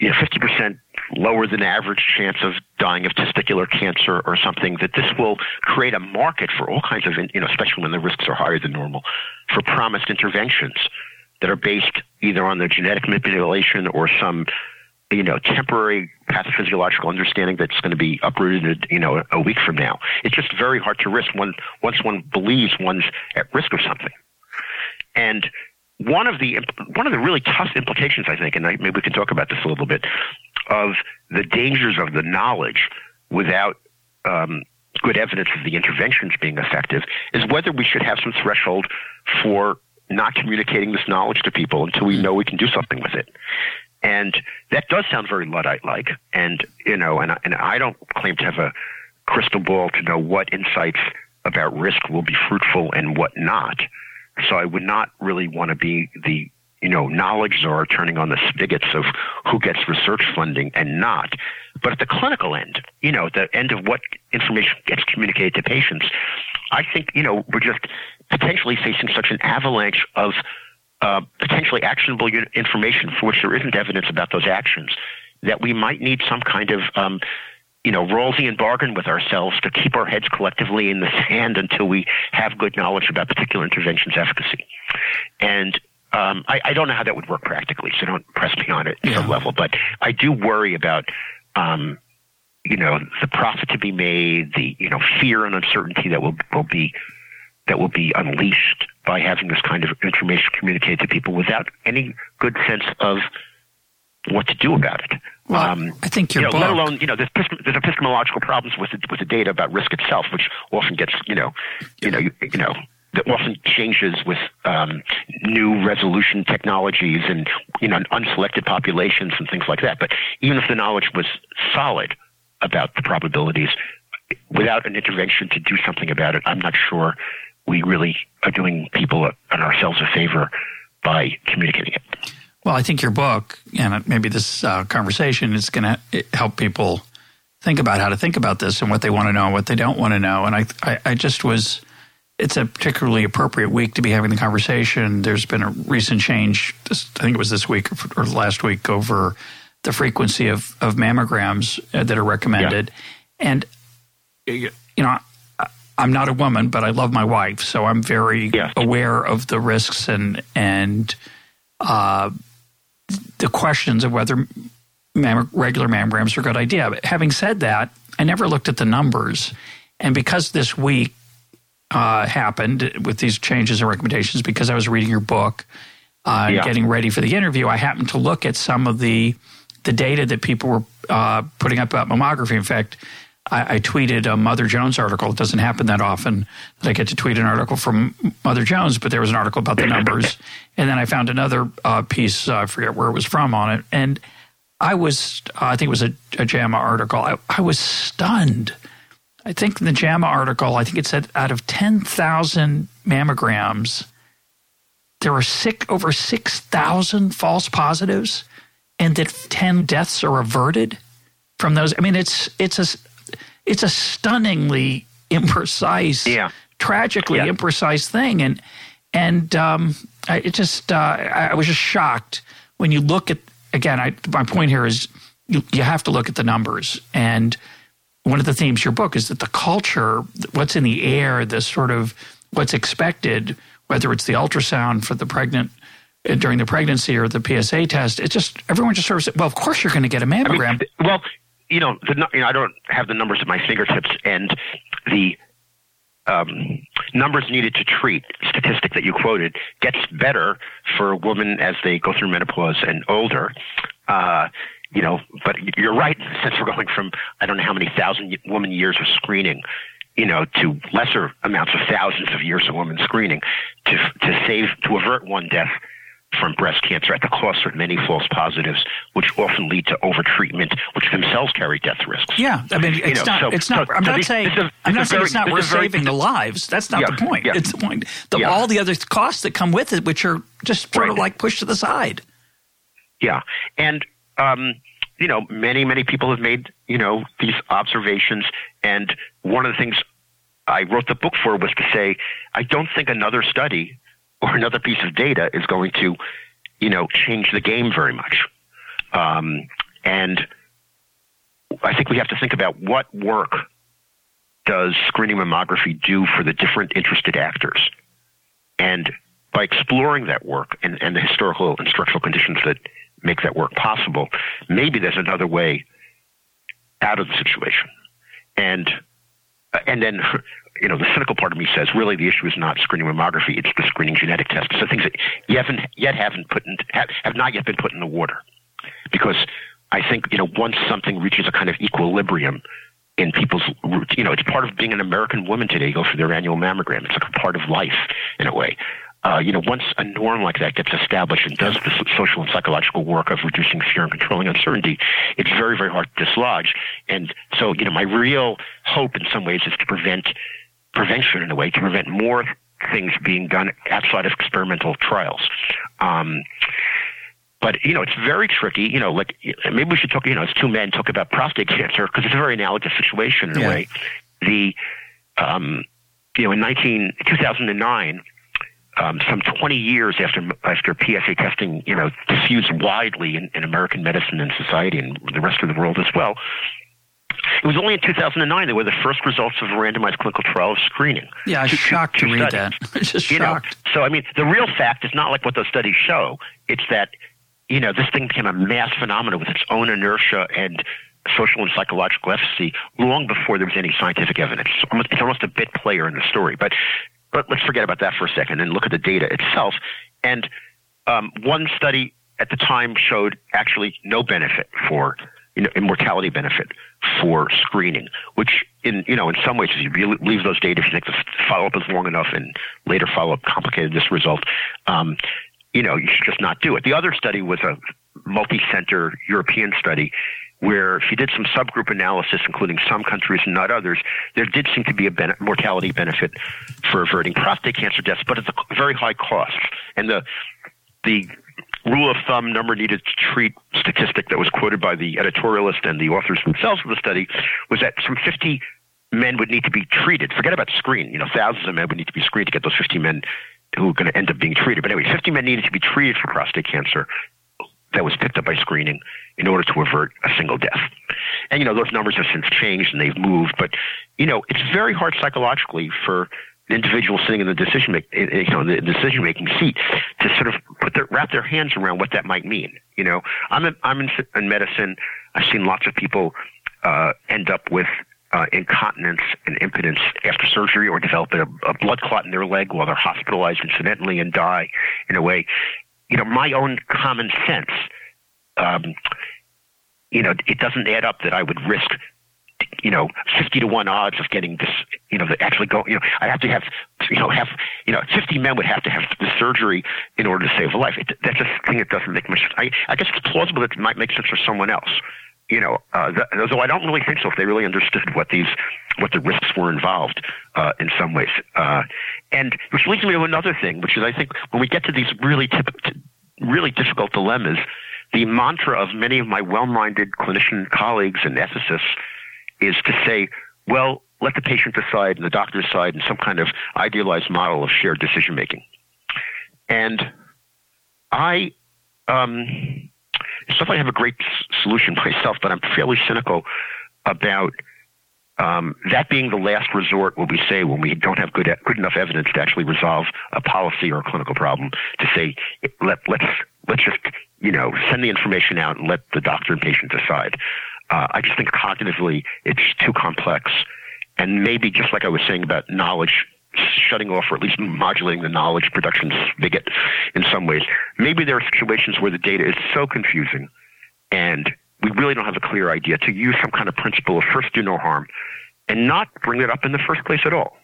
you know, 50% lower than average chance of dying of testicular cancer or something, that this will create a market for all kinds of, you know, especially when the risks are higher than normal, for promised interventions that are based either on the genetic manipulation or some, you know, temporary pathophysiological understanding that's going to be uprooted, you know, a week from now. It's just very hard to risk one, once one believes one's at risk of something. And one of the one of the really tough implications, I think, and I, maybe we can talk about this a little bit, of the dangers of the knowledge without um, good evidence of the interventions being effective, is whether we should have some threshold for not communicating this knowledge to people until we know we can do something with it. And that does sound very Luddite-like, and you know, and and I don't claim to have a crystal ball to know what insights about risk will be fruitful and what not. So I would not really want to be the you know knowledge czar turning on the spigots of who gets research funding and not. But at the clinical end, you know, the end of what information gets communicated to patients, I think you know we're just potentially facing such an avalanche of uh, potentially actionable information for which there isn't evidence about those actions that we might need some kind of um, you know, Rawlsian bargain with ourselves to keep our heads collectively in the sand until we have good knowledge about particular intervention's efficacy. And um, I, I, don't know how that would work practically, so don't press me on it at yeah. level. But I do worry about, um, you know, the profit to be made, the you know fear and uncertainty that will will be that will be unleashed by having this kind of information communicated to people without any good sense of what to do about it. Well, um, I think your you know, book, let alone you know, there's, there's epistemological problems with the, with the data about risk itself, which often gets you know, you know, you, you know, that often changes with um, new resolution technologies and you know unselected populations and things like that. But even if the knowledge was solid about the probabilities, without an intervention to do something about it, I'm not sure we really are doing people and ourselves a favor by communicating it. Well, I think your book and maybe this uh, conversation is going to help people think about how to think about this and what they want to know and what they don't want to know. And I, I, I just was, it's a particularly appropriate week to be having the conversation. There's been a recent change, this, I think it was this week or last week, over the frequency of, of mammograms uh, that are recommended. Yeah. And, you know, I'm not a woman, but I love my wife, so I'm very yeah. aware of the risks and and uh, the questions of whether regular mammograms are a good idea. But having said that, I never looked at the numbers. And because this week uh, happened with these changes and recommendations, because I was reading your book uh, yeah. getting ready for the interview, I happened to look at some of the the data that people were uh, putting up about mammography. In fact, I, I, tweeted a Mother Jones article. It doesn't happen that often that I get to tweet an article from Mother Jones, but there was an article about the numbers. and then I found another uh, piece, uh, I forget where it was from on it. And I was, uh, I think it was a, a JAMA article. I, I, was stunned. I think in the JAMA article, I think it said out of 10,000 mammograms, there were six, over 6,000 false positives and that 10 deaths are averted from those. I mean, it's, it's a, it's a stunningly imprecise, yeah. tragically yeah. imprecise thing, and and um, I, it just uh, I was just shocked when you look at again. I, my point here is you, you have to look at the numbers, and one of the themes of your book is that the culture, what's in the air, the sort of what's expected, whether it's the ultrasound for the pregnant uh, during the pregnancy or the PSA test, it just everyone just sort of "Well, of course you're going to get a mammogram." I mean, well, you know, the, you know, I don't have the numbers at my fingertips, and the um, numbers needed to treat statistic that you quoted gets better for women as they go through menopause and older. Uh, you know, but you're right. Since we're going from I don't know how many thousand woman years of screening, you know, to lesser amounts of thousands of years of woman screening, to to save to avert one death from breast cancer at the cost of many false positives, which often lead to overtreatment, which themselves carry death risks. Yeah, I mean, it's you know, not. So, it's not. So, I'm so not saying. I'm not saying very, it's not worth very, saving the lives. That's not yeah, the point. Yeah. It's the point. The, yeah. All the other costs that come with it, which are just sort right. of like pushed to the side. Yeah, and um, you know, many many people have made you know these observations, and one of the things I wrote the book for was to say I don't think another study or another piece of data is going to, you know, change the game very much. Um, and I think we have to think about what work does screening mammography do for the different interested actors. And by exploring that work and, and the historical and structural conditions that make that work possible, maybe there's another way out of the situation. And and then you know, the cynical part of me says really the issue is not screening mammography; it's the screening genetic test. So things that you haven't yet haven't put in, have, have not yet been put in the water, because I think you know once something reaches a kind of equilibrium in people's you know it's part of being an American woman today. Go for their annual mammogram. It's like a part of life in a way uh, you know, once a norm like that gets established and does the social and psychological work of reducing fear and controlling uncertainty, it's very, very hard to dislodge. And so, you know, my real hope in some ways is to prevent prevention in a way, to prevent more things being done outside of experimental trials. Um, but you know, it's very tricky. You know, like maybe we should talk. You know, as two men talk about prostate cancer because it's a very analogous situation in yeah. a way. The um, you know, in 19, 2009, um, some 20 years after after PSA testing, you know, diffused widely in, in American medicine and society and the rest of the world as well. It was only in 2009 that were the first results of a randomized clinical trial of screening. Yeah, I'm shocked to, to read studies. that. just you shocked. Know, so, I mean, the real fact is not like what those studies show. It's that, you know, this thing became a mass phenomenon with its own inertia and social and psychological efficacy long before there was any scientific evidence. It's almost, it's almost a bit player in the story. But but let's forget about that for a second and look at the data itself. And um, one study at the time showed actually no benefit for you know, immortality benefit for screening, which in you know in some ways if you leave those data if you think the follow up is long enough and later follow up complicated this result, um, you know you should just not do it. The other study was a multi-center European study where you did some subgroup analysis, including some countries and not others, there did seem to be a ben- mortality benefit for averting prostate cancer deaths, but at a very high cost. And the the rule of thumb number needed to treat statistic that was quoted by the editorialist and the authors themselves of the study was that some 50 men would need to be treated. Forget about screen. You know, thousands of men would need to be screened to get those 50 men who are going to end up being treated. But anyway, 50 men needed to be treated for prostate cancer that was picked up by screening in order to avert a single death. And, you know, those numbers have since changed and they've moved, but, you know, it's very hard psychologically for individual sitting in the decision make, you know, the decision making seat to sort of put their, wrap their hands around what that might mean. You know, I'm, a, I'm in, in medicine. I've seen lots of people, uh, end up with uh, incontinence and impotence after surgery or develop a, a, blood clot in their leg while they're hospitalized incidentally and die in a way you know, my own common sense, um, you know, it doesn't add up that I would risk, you know, 50 to 1 odds of getting this, you know, actually go, you know, I'd have to have, you know, have, you know, 50 men would have to have the surgery in order to save a life. It, that's a thing that doesn't make much sense. I, I guess it's plausible that it might make sense for someone else. You know, uh, th- though I don't really think so if they really understood what these, what the risks were involved uh, in some ways. Uh, and which leads me to another thing, which is I think when we get to these really typical, really difficult dilemmas, the mantra of many of my well-minded clinician colleagues and ethicists is to say, well, let the patient decide and the doctor decide in some kind of idealized model of shared decision making. And I, um, not I have a great solution myself, but I'm fairly cynical about um, that being the last resort, what we say when we don't have good good enough evidence to actually resolve a policy or a clinical problem, to say let let's let's just you know send the information out and let the doctor and patient decide. Uh, I just think cognitively it's too complex, and maybe just like I was saying about knowledge shutting off or at least modulating the knowledge production spigot in some ways. Maybe there are situations where the data is so confusing and we really don't have a clear idea to use some kind of principle of first do no harm and not bring it up in the first place at all.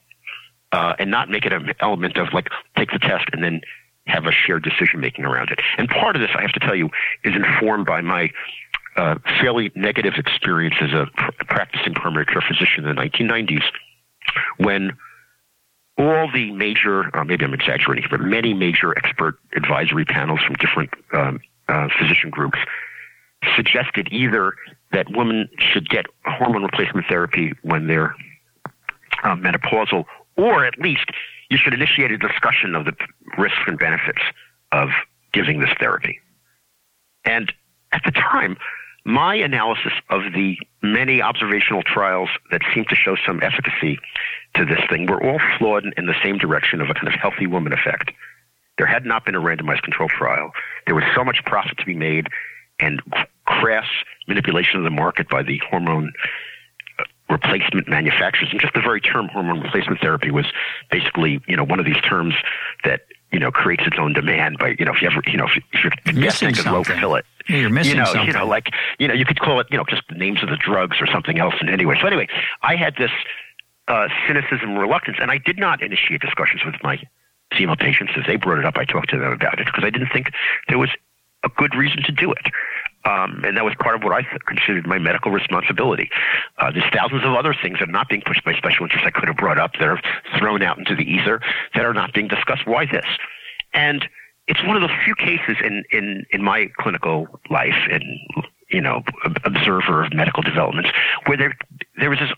Uh, and not make it an element of like take the test and then have a shared decision making around it. And part of this, I have to tell you, is informed by my uh, fairly negative experience as a pr- practicing primary care physician in the 1990s when all the major, uh, maybe I'm exaggerating, but many major expert advisory panels from different um, uh, physician groups suggested either that women should get hormone replacement therapy when they're uh, menopausal, or at least you should initiate a discussion of the risks and benefits of giving this therapy. And at the time, my analysis of the many observational trials that seem to show some efficacy to this thing were all flawed in the same direction of a kind of healthy woman effect. There had not been a randomized control trial. There was so much profit to be made and crass manipulation of the market by the hormone uh, replacement manufacturers. And just the very term hormone replacement therapy was basically, you know, one of these terms that you know, creates its own demand by, you know, if you ever, you know, if, you're missing something. low fillet, yeah, you're missing you know, something. you know, like, you know, you could call it, you know, just the names of the drugs or something else. And anyway, so anyway, I had this uh, cynicism, reluctance, and I did not initiate discussions with my female patients as they brought it up. I talked to them about it because I didn't think there was a good reason to do it. Um, and that was part of what I considered my medical responsibility. Uh, there's thousands of other things that are not being pushed by special interests I could have brought up that are thrown out into the ether that are not being discussed. Why this? And it's one of the few cases in, in, in my clinical life and, you know, observer of medical developments where there, there was this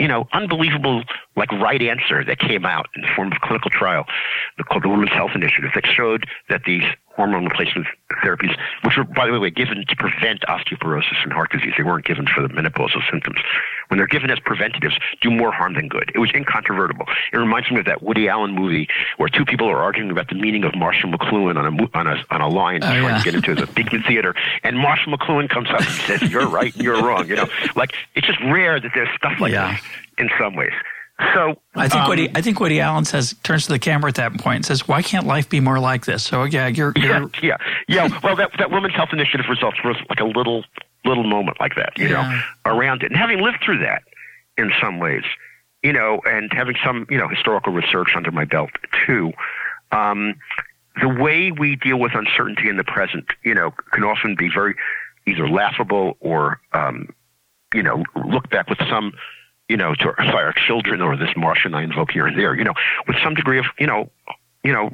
you know, unbelievable, like, right answer that came out in the form of clinical trial called the Women's Health Initiative that showed that these hormone replacement therapies, which were, by the way, given to prevent osteoporosis and heart disease. They weren't given for the menopausal symptoms. When they're given as preventatives, do more harm than good. It was incontrovertible. It reminds me of that Woody Allen movie where two people are arguing about the meaning of Marshall McLuhan on a on a on a line oh, trying yeah. to get into the Beekman Theater, and Marshall McLuhan comes up and says, "You're right, and you're wrong." You know, like it's just rare that there's stuff like yeah. this in some ways. So I think um, Woody, I think Woody Allen says turns to the camera at that point and says, "Why can't life be more like this?" So yeah, you're, you're yeah, yeah, yeah. Well, that that Women's Health Initiative results was like a little little moment like that, you yeah. know, around it, and having lived through that in some ways, you know, and having some you know historical research under my belt too. Um, the way we deal with uncertainty in the present, you know, can often be very either laughable or, um, you know, look back with some you know, to our children or this Martian I invoke here and there, you know, with some degree of, you know, you know,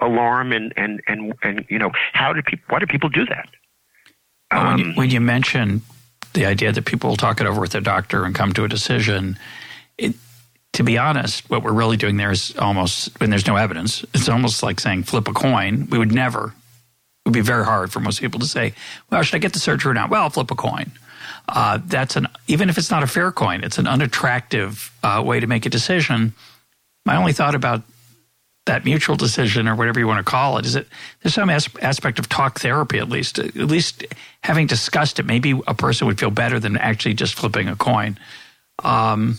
alarm and, and, and, and, you know, how do people, why do people do that? Um, when, you, um, when you mention the idea that people will talk it over with their doctor and come to a decision, it, to be honest, what we're really doing there is almost, when there's no evidence, it's almost like saying flip a coin. We would never, it would be very hard for most people to say, well, should I get the surgery or not? Well, I'll flip a coin uh, that's an even if it's not a fair coin, it's an unattractive uh, way to make a decision. My only thought about that mutual decision or whatever you want to call it is that there's some as- aspect of talk therapy at least at least having discussed it maybe a person would feel better than actually just flipping a coin um,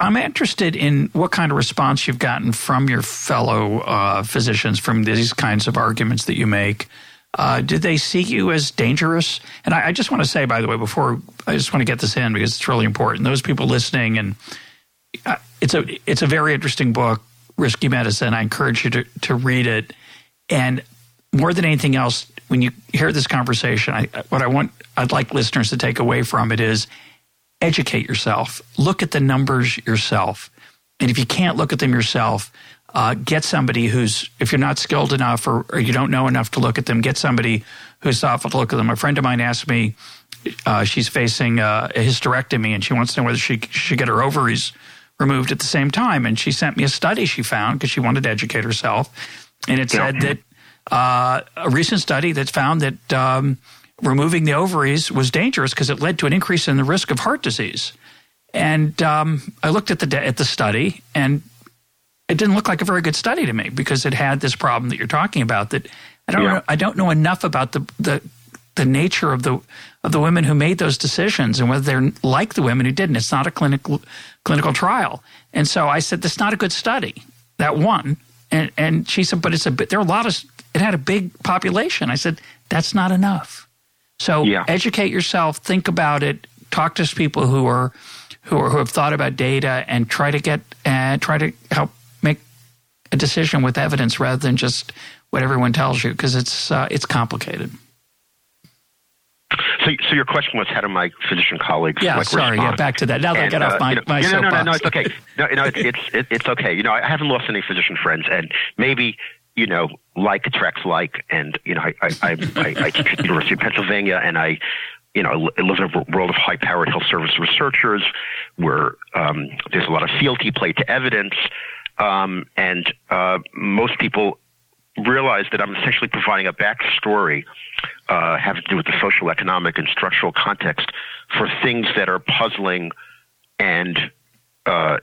i'm interested in what kind of response you've gotten from your fellow uh, physicians from these kinds of arguments that you make uh, did they see you as dangerous? And I, I just want to say, by the way, before I just want to get this in because it's really important. Those people listening, and uh, it's a it's a very interesting book, Risky Medicine. I encourage you to to read it. And more than anything else, when you hear this conversation, I, what I want I'd like listeners to take away from it is educate yourself. Look at the numbers yourself. And if you can't look at them yourself, uh, get somebody who's, if you're not skilled enough or, or, you don't know enough to look at them, get somebody who's thoughtful to look at them. A friend of mine asked me, uh, she's facing uh, a hysterectomy and she wants to know whether she should get her ovaries removed at the same time. And she sent me a study she found because she wanted to educate herself. And it said that uh, a recent study that found that um, removing the ovaries was dangerous because it led to an increase in the risk of heart disease. And um, I looked at the at the study, and it didn't look like a very good study to me because it had this problem that you're talking about. That I don't yeah. know. I don't know enough about the the the nature of the of the women who made those decisions and whether they're like the women who didn't. It's not a clinical clinical trial, and so I said, "That's not a good study." That one, and and she said, "But it's a bit. There are a lot of. It had a big population." I said, "That's not enough." So yeah. educate yourself, think about it, talk to people who are who, are, who have thought about data, and try to get uh, try to help a decision with evidence rather than just what everyone tells you because it's uh, it's complicated. So, so your question was, how do my physician colleagues? Yeah, like, sorry. Respond? Yeah, back to that. Now that I get off uh, my, you know, my no, no, no, no, it's okay. No, no, it's it's, it, it's okay. You know, I haven't lost any physician friends, and maybe you know, like attracts like, and you know, I I, I, I, I teach at the University of Pennsylvania, and I you know, I live in a world of high-powered health service researchers where um, there's a lot of fealty played to evidence, um, and uh, most people realize that I'm essentially providing a backstory uh, having to do with the social, economic, and structural context for things that are puzzling and uh,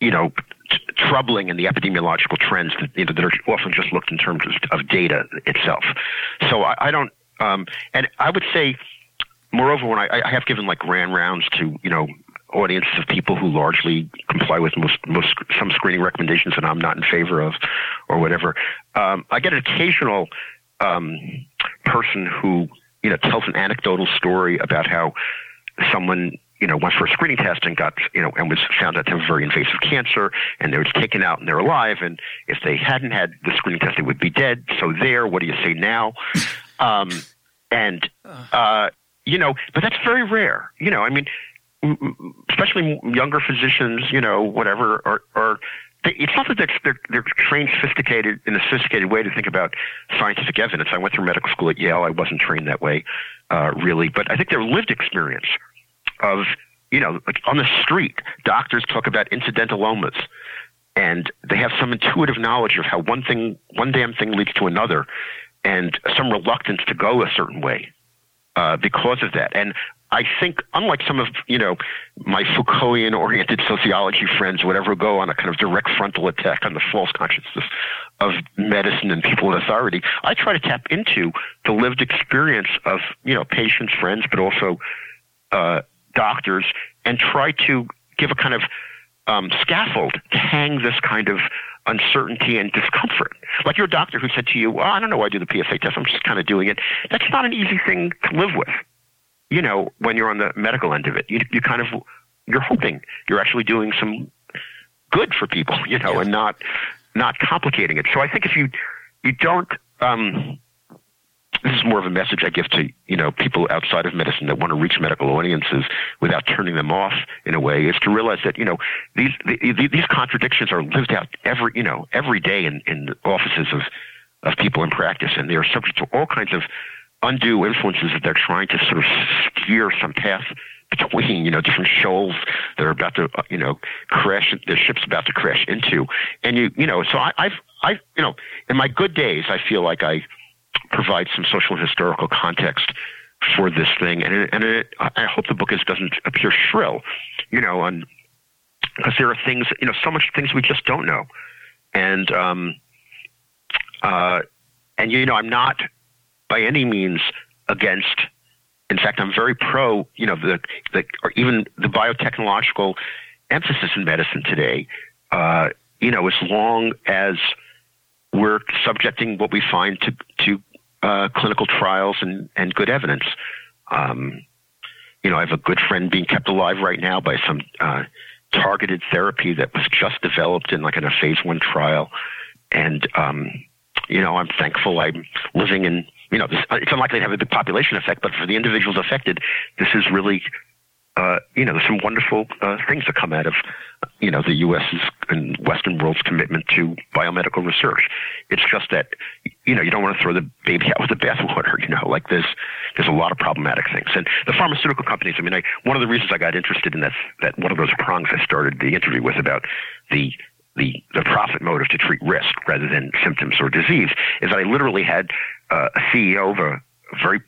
you know t- troubling in the epidemiological trends that you know that are often just looked in terms of, of data itself. So I, I don't, um, and I would say moreover, when I, I have given like grand rounds to you know audiences of people who largely comply with most, most some screening recommendations that I'm not in favor of, or whatever, um, I get an occasional um, person who you know tells an anecdotal story about how someone you know, went for a screening test and got, you know, and was found out to have very invasive cancer and they were taken out and they're alive. And if they hadn't had the screening test, they would be dead. So there, what do you say now? Um, and, uh, you know, but that's very rare. You know, I mean, especially younger physicians, you know, whatever, are, are it's not that they're, they're, trained sophisticated in a sophisticated way to think about scientific evidence. I went through medical school at Yale. I wasn't trained that way, uh, really, but I think their lived experience of, you know, like on the street, doctors talk about incidental incidentalomas and they have some intuitive knowledge of how one thing, one damn thing leads to another and some reluctance to go a certain way uh, because of that. And I think, unlike some of you know my Foucaultian-oriented sociology friends, whatever, go on a kind of direct frontal attack on the false consciousness of medicine and people in authority, I try to tap into the lived experience of you know patients, friends, but also uh, doctors, and try to give a kind of um, scaffold to hang this kind of uncertainty and discomfort. Like your doctor who said to you, well, I don't know why I do the PSA test. I'm just kind of doing it. That's not an easy thing to live with. You know, when you're on the medical end of it, you, you kind of, you're hoping you're actually doing some good for people, you know, yeah. and not, not complicating it. So I think if you, you don't, um, this is more of a message I give to you know people outside of medicine that want to reach medical audiences without turning them off in a way is to realize that you know these the, these contradictions are lived out every you know every day in in offices of of people in practice and they are subject to all kinds of undue influences that they're trying to sort of steer some path between you know different shoals that are about to uh, you know crash the ship's about to crash into and you you know so I, I've I you know in my good days I feel like I provide some social and historical context for this thing. And and it, I hope the book is, doesn't appear shrill, you know, on because there are things, you know, so much things we just don't know, and um, uh, and you know, I'm not by any means against. In fact, I'm very pro, you know, the, the or even the biotechnological emphasis in medicine today. Uh, you know, as long as we're subjecting what we find to to uh, clinical trials and, and good evidence. Um, you know, I have a good friend being kept alive right now by some uh, targeted therapy that was just developed in like in a phase one trial, and um, you know, I'm thankful I'm living in. You know, it's unlikely to have a big population effect, but for the individuals affected, this is really uh, you know, there's some wonderful uh, things that come out of, you know, the U.S.'s and Western world's commitment to biomedical research. It's just that, you know, you don't want to throw the baby out with the bathwater. You know, like there's there's a lot of problematic things, and the pharmaceutical companies. I mean, I, one of the reasons I got interested in that that one of those prongs I started the interview with about the the, the profit motive to treat risk rather than symptoms or disease is that I literally had uh, a CEO of a very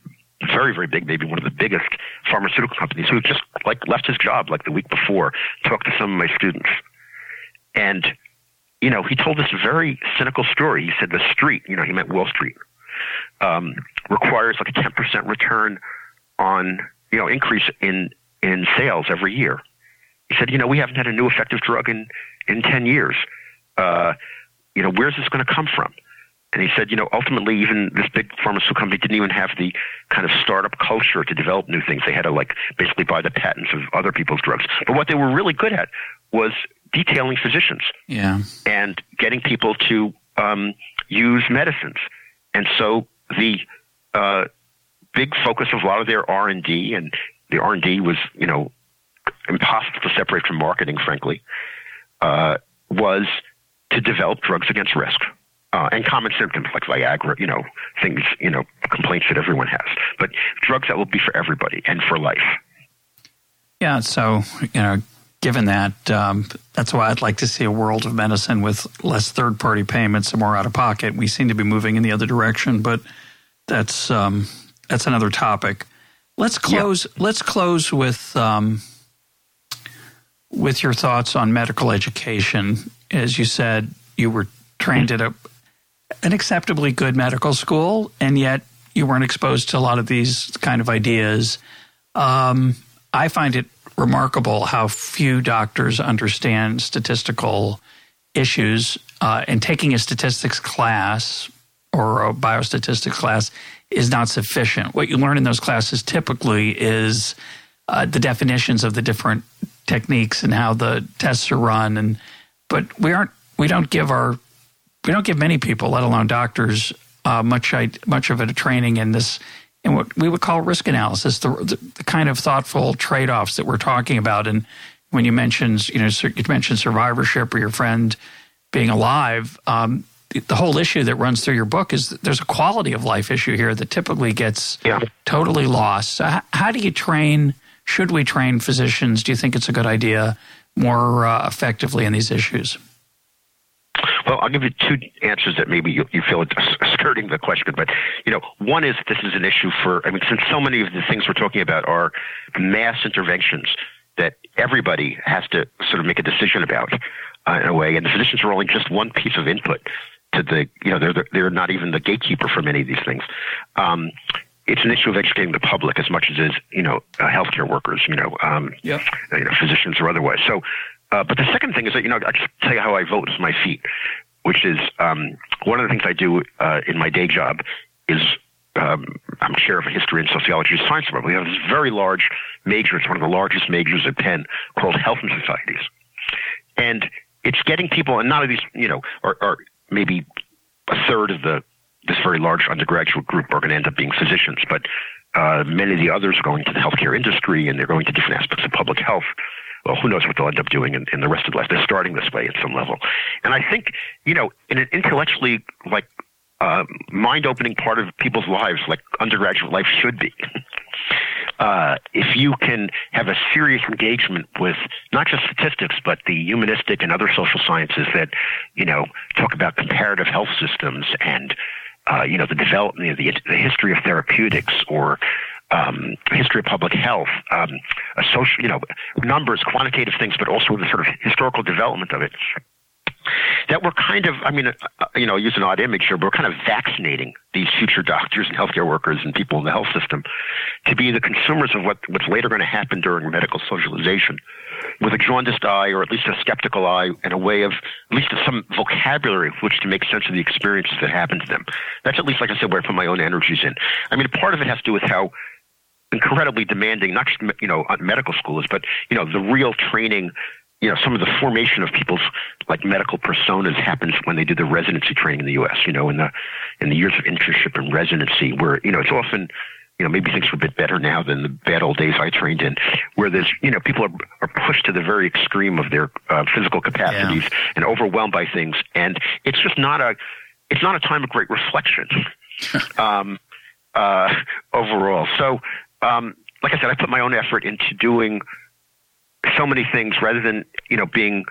very, very big, maybe one of the biggest pharmaceutical companies who just like left his job like the week before, talked to some of my students. And, you know, he told this very cynical story. He said the street, you know, he meant Wall Street, um, requires like a 10% return on, you know, increase in, in sales every year. He said, you know, we haven't had a new effective drug in, in 10 years. Uh, you know, where's this going to come from? And he said, you know, ultimately, even this big pharmaceutical company didn't even have the kind of startup culture to develop new things. They had to like basically buy the patents of other people's drugs. But what they were really good at was detailing physicians. Yeah. And getting people to um, use medicines. And so the uh, big focus of a lot of their R and D, and the R and D was, you know, impossible to separate from marketing, frankly, uh, was to develop drugs against risk. Uh, and common symptoms like Viagra, you know, things, you know, complaints that everyone has, but drugs that will be for everybody and for life. Yeah, so you know, given that, um, that's why I'd like to see a world of medicine with less third-party payments and more out of pocket. We seem to be moving in the other direction, but that's um, that's another topic. Let's close. Yeah. Let's close with um, with your thoughts on medical education. As you said, you were trained at a an acceptably good medical school, and yet you weren't exposed to a lot of these kind of ideas. Um, I find it remarkable how few doctors understand statistical issues. Uh, and taking a statistics class or a biostatistics class is not sufficient. What you learn in those classes typically is uh, the definitions of the different techniques and how the tests are run. And but we aren't we don't give our we don't give many people, let alone doctors, uh, much much of a training in this in what we would call risk analysis, the, the, the kind of thoughtful trade offs that we're talking about. And when you mentioned you know you mentioned survivorship or your friend being alive. Um, the whole issue that runs through your book is there's a quality of life issue here that typically gets yeah. totally lost. So how, how, do you train? Should we train physicians? Do you think it's a good idea more uh, effectively in these issues? Well, I'll give you two answers that maybe you, you feel skirting the question, but you know, one is this is an issue for. I mean, since so many of the things we're talking about are mass interventions that everybody has to sort of make a decision about uh, in a way, and the physicians are only just one piece of input to the. You know, they're they're not even the gatekeeper for many of these things. Um, it's an issue of educating the public as much as is, you know, uh, healthcare workers, you know, um, yep. you know, physicians or otherwise. So uh, but the second thing is that, you know, I just tell you how I vote with my feet, which is um, one of the things I do uh, in my day job is um, I'm chair of history and sociology science department. We have this very large major. It's one of the largest majors at Penn called Health and Societies. And it's getting people, and none of these, you know, or, or maybe a third of the this very large undergraduate group are going to end up being physicians, but uh, many of the others are going to the healthcare industry and they're going to different aspects of public health well, who knows what they'll end up doing in, in the rest of life. They're starting this way at some level. And I think, you know, in an intellectually, like, uh, mind-opening part of people's lives, like undergraduate life should be. Uh, if you can have a serious engagement with not just statistics, but the humanistic and other social sciences that, you know, talk about comparative health systems and, uh, you know, the development of the, the history of therapeutics or um, history of public health, um, a social, you know, numbers, quantitative things, but also the sort of historical development of it. That we're kind of, I mean, uh, you know, use an odd image here, but we're kind of vaccinating these future doctors and healthcare workers and people in the health system to be the consumers of what, what's later going to happen during medical socialization with a jaundiced eye or at least a skeptical eye and a way of at least some vocabulary with which to make sense of the experiences that happen to them. That's at least, like I said, where I put my own energies in. I mean, part of it has to do with how incredibly demanding, not just you know medical schools, but you know the real training. You know, some of the formation of people's like medical personas happens when they do the residency training in the U.S. You know, in the in the years of internship and residency, where you know it's often you know, maybe things are a bit better now than the bad old days I trained in, where there's, you know, people are, are pushed to the very extreme of their uh, physical capacities yeah. and overwhelmed by things. And it's just not a, it's not a time of great reflection, um, uh, overall. So, um, like I said, I put my own effort into doing so many things rather than, you know, being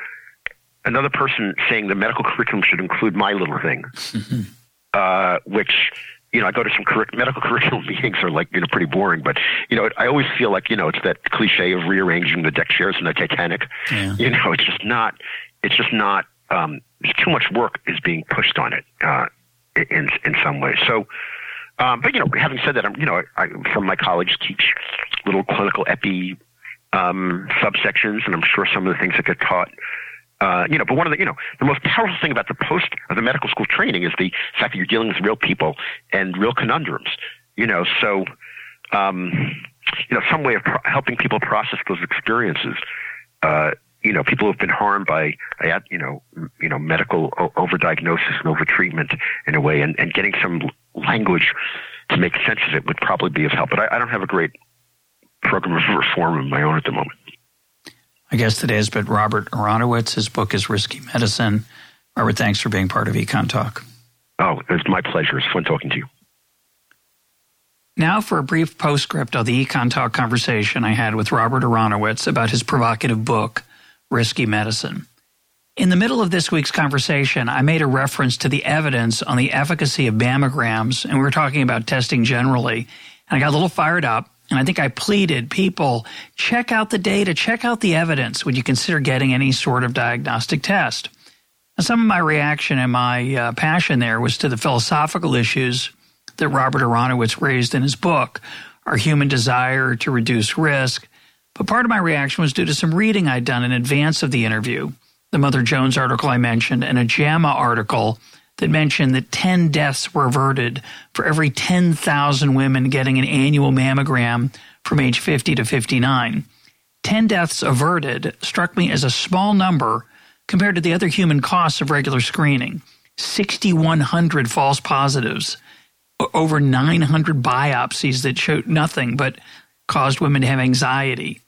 another person saying the medical curriculum should include my little thing, mm-hmm. uh, which, you know, I go to some curric- medical curriculum meetings are like, you know, pretty boring, but, you know, I always feel like, you know, it's that cliche of rearranging the deck chairs in the Titanic. Yeah. You know, it's just not, it's just not, um, too much work is being pushed on it, uh, in, in some ways. So, um, but you know, having said that, I'm you know, I, from my college teach little clinical epi um, subsections, and I'm sure some of the things that get taught. Uh, you know, but one of the you know the most powerful thing about the post of the medical school training is the fact that you're dealing with real people and real conundrums. You know, so um, you know some way of pro- helping people process those experiences uh, you know, people who've been harmed by, you know, you know, medical overdiagnosis and overtreatment in a way, and, and getting some language to make sense of it would probably be of help. But I, I don't have a great program of reform of my own at the moment. I guess today has been Robert Aronowitz. His book is Risky Medicine. Robert, thanks for being part of Econ Talk. Oh, it's my pleasure. It's fun talking to you. Now for a brief postscript of the Econ Talk conversation I had with Robert Aronowitz about his provocative book, Risky Medicine. In the middle of this week's conversation, I made a reference to the evidence on the efficacy of mammograms, and we were talking about testing generally. And I got a little fired up, and I think I pleaded, people, check out the data, check out the evidence when you consider getting any sort of diagnostic test. Now, some of my reaction and my uh, passion there was to the philosophical issues that Robert Aronowitz raised in his book, Our Human Desire to Reduce Risk. But part of my reaction was due to some reading I'd done in advance of the interview, the Mother Jones article I mentioned, and a JAMA article that mentioned that 10 deaths were averted for every 10,000 women getting an annual mammogram from age 50 to 59. 10 deaths averted struck me as a small number compared to the other human costs of regular screening 6,100 false positives, over 900 biopsies that showed nothing but caused women to have anxiety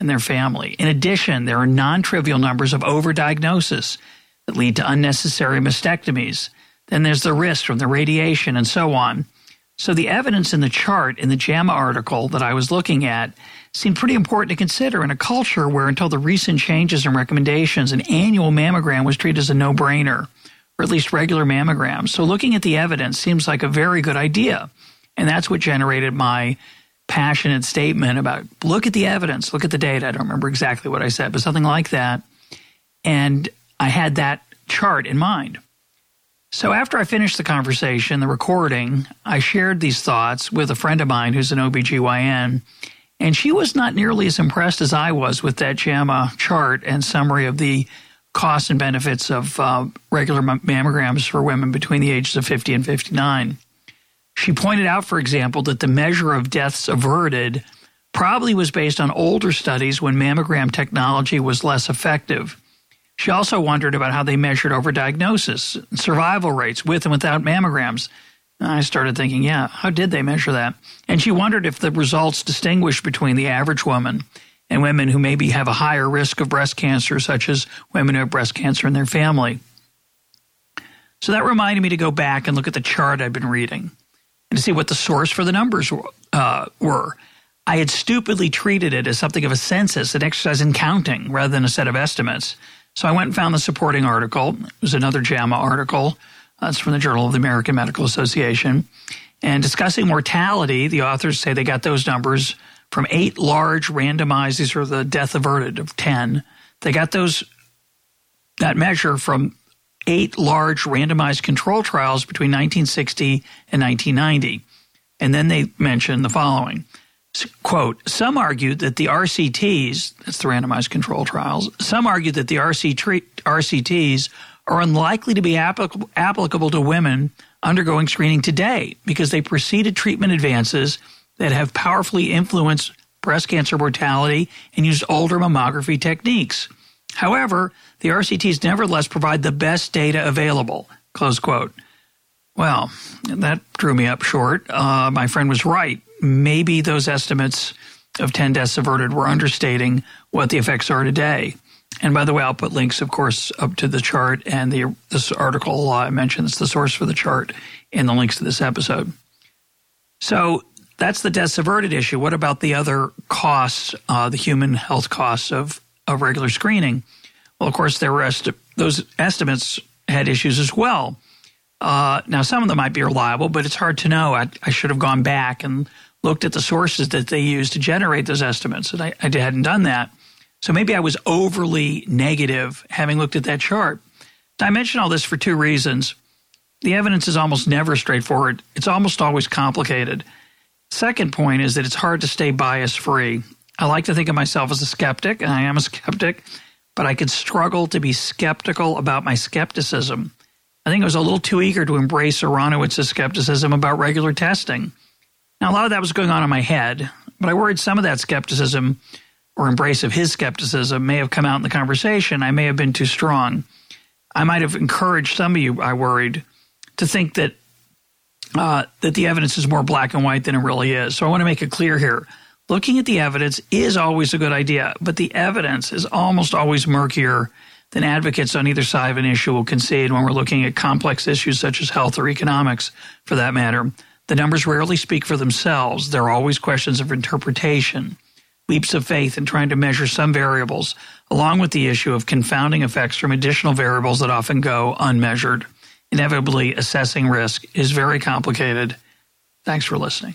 in their family. In addition, there are non trivial numbers of overdiagnosis that lead to unnecessary mastectomies. Then there's the risk from the radiation and so on. So the evidence in the chart in the JAMA article that I was looking at seemed pretty important to consider in a culture where until the recent changes and recommendations, an annual mammogram was treated as a no-brainer, or at least regular mammograms. So looking at the evidence seems like a very good idea. And that's what generated my passionate statement about look at the evidence, look at the data. I don't remember exactly what I said, but something like that. And I had that chart in mind. So after I finished the conversation, the recording, I shared these thoughts with a friend of mine who's an OBGYN, and she was not nearly as impressed as I was with that JAMA chart and summary of the costs and benefits of uh, regular mammograms for women between the ages of 50 and 59. She pointed out, for example, that the measure of deaths averted probably was based on older studies when mammogram technology was less effective. She also wondered about how they measured overdiagnosis, survival rates with and without mammograms. I started thinking, yeah, how did they measure that? And she wondered if the results distinguished between the average woman and women who maybe have a higher risk of breast cancer, such as women who have breast cancer in their family. So that reminded me to go back and look at the chart I'd been reading to see what the source for the numbers uh, were. I had stupidly treated it as something of a census, an exercise in counting, rather than a set of estimates. So I went and found the supporting article. It was another JAMA article. It's from the Journal of the American Medical Association. And discussing mortality, the authors say they got those numbers from eight large randomized, these are the death averted of 10. They got those, that measure from eight large randomized control trials between 1960 and 1990. And then they mention the following quote, some argued that the RCTs, that's the randomized control trials, some argued that the RC RCTs are unlikely to be applicable, applicable to women undergoing screening today because they preceded treatment advances that have powerfully influenced breast cancer mortality and used older mammography techniques. However, the RCTs nevertheless provide the best data available. Close quote. Well, that drew me up short. Uh, my friend was right maybe those estimates of 10 deaths averted were understating what the effects are today. And by the way, I'll put links, of course, up to the chart and the this article uh, I mentioned. The source for the chart in the links to this episode. So that's the deaths averted issue. What about the other costs, uh, the human health costs of, of regular screening? Well, of course, there were esti- those estimates had issues as well. Uh, now, some of them might be reliable, but it's hard to know. I, I should have gone back and looked at the sources that they used to generate those estimates, and I, I hadn't done that. So maybe I was overly negative having looked at that chart. I mention all this for two reasons. The evidence is almost never straightforward, it's almost always complicated. Second point is that it's hard to stay bias free. I like to think of myself as a skeptic, and I am a skeptic, but I could struggle to be skeptical about my skepticism. I think I was a little too eager to embrace Aronowitz's skepticism about regular testing. Now, a lot of that was going on in my head, but I worried some of that skepticism or embrace of his skepticism may have come out in the conversation. I may have been too strong. I might have encouraged some of you, I worried, to think that uh, that the evidence is more black and white than it really is. So I want to make it clear here. Looking at the evidence is always a good idea, but the evidence is almost always murkier than advocates on either side of an issue will concede when we're looking at complex issues such as health or economics, for that matter. The numbers rarely speak for themselves. There are always questions of interpretation, leaps of faith in trying to measure some variables, along with the issue of confounding effects from additional variables that often go unmeasured. Inevitably, assessing risk is very complicated. Thanks for listening.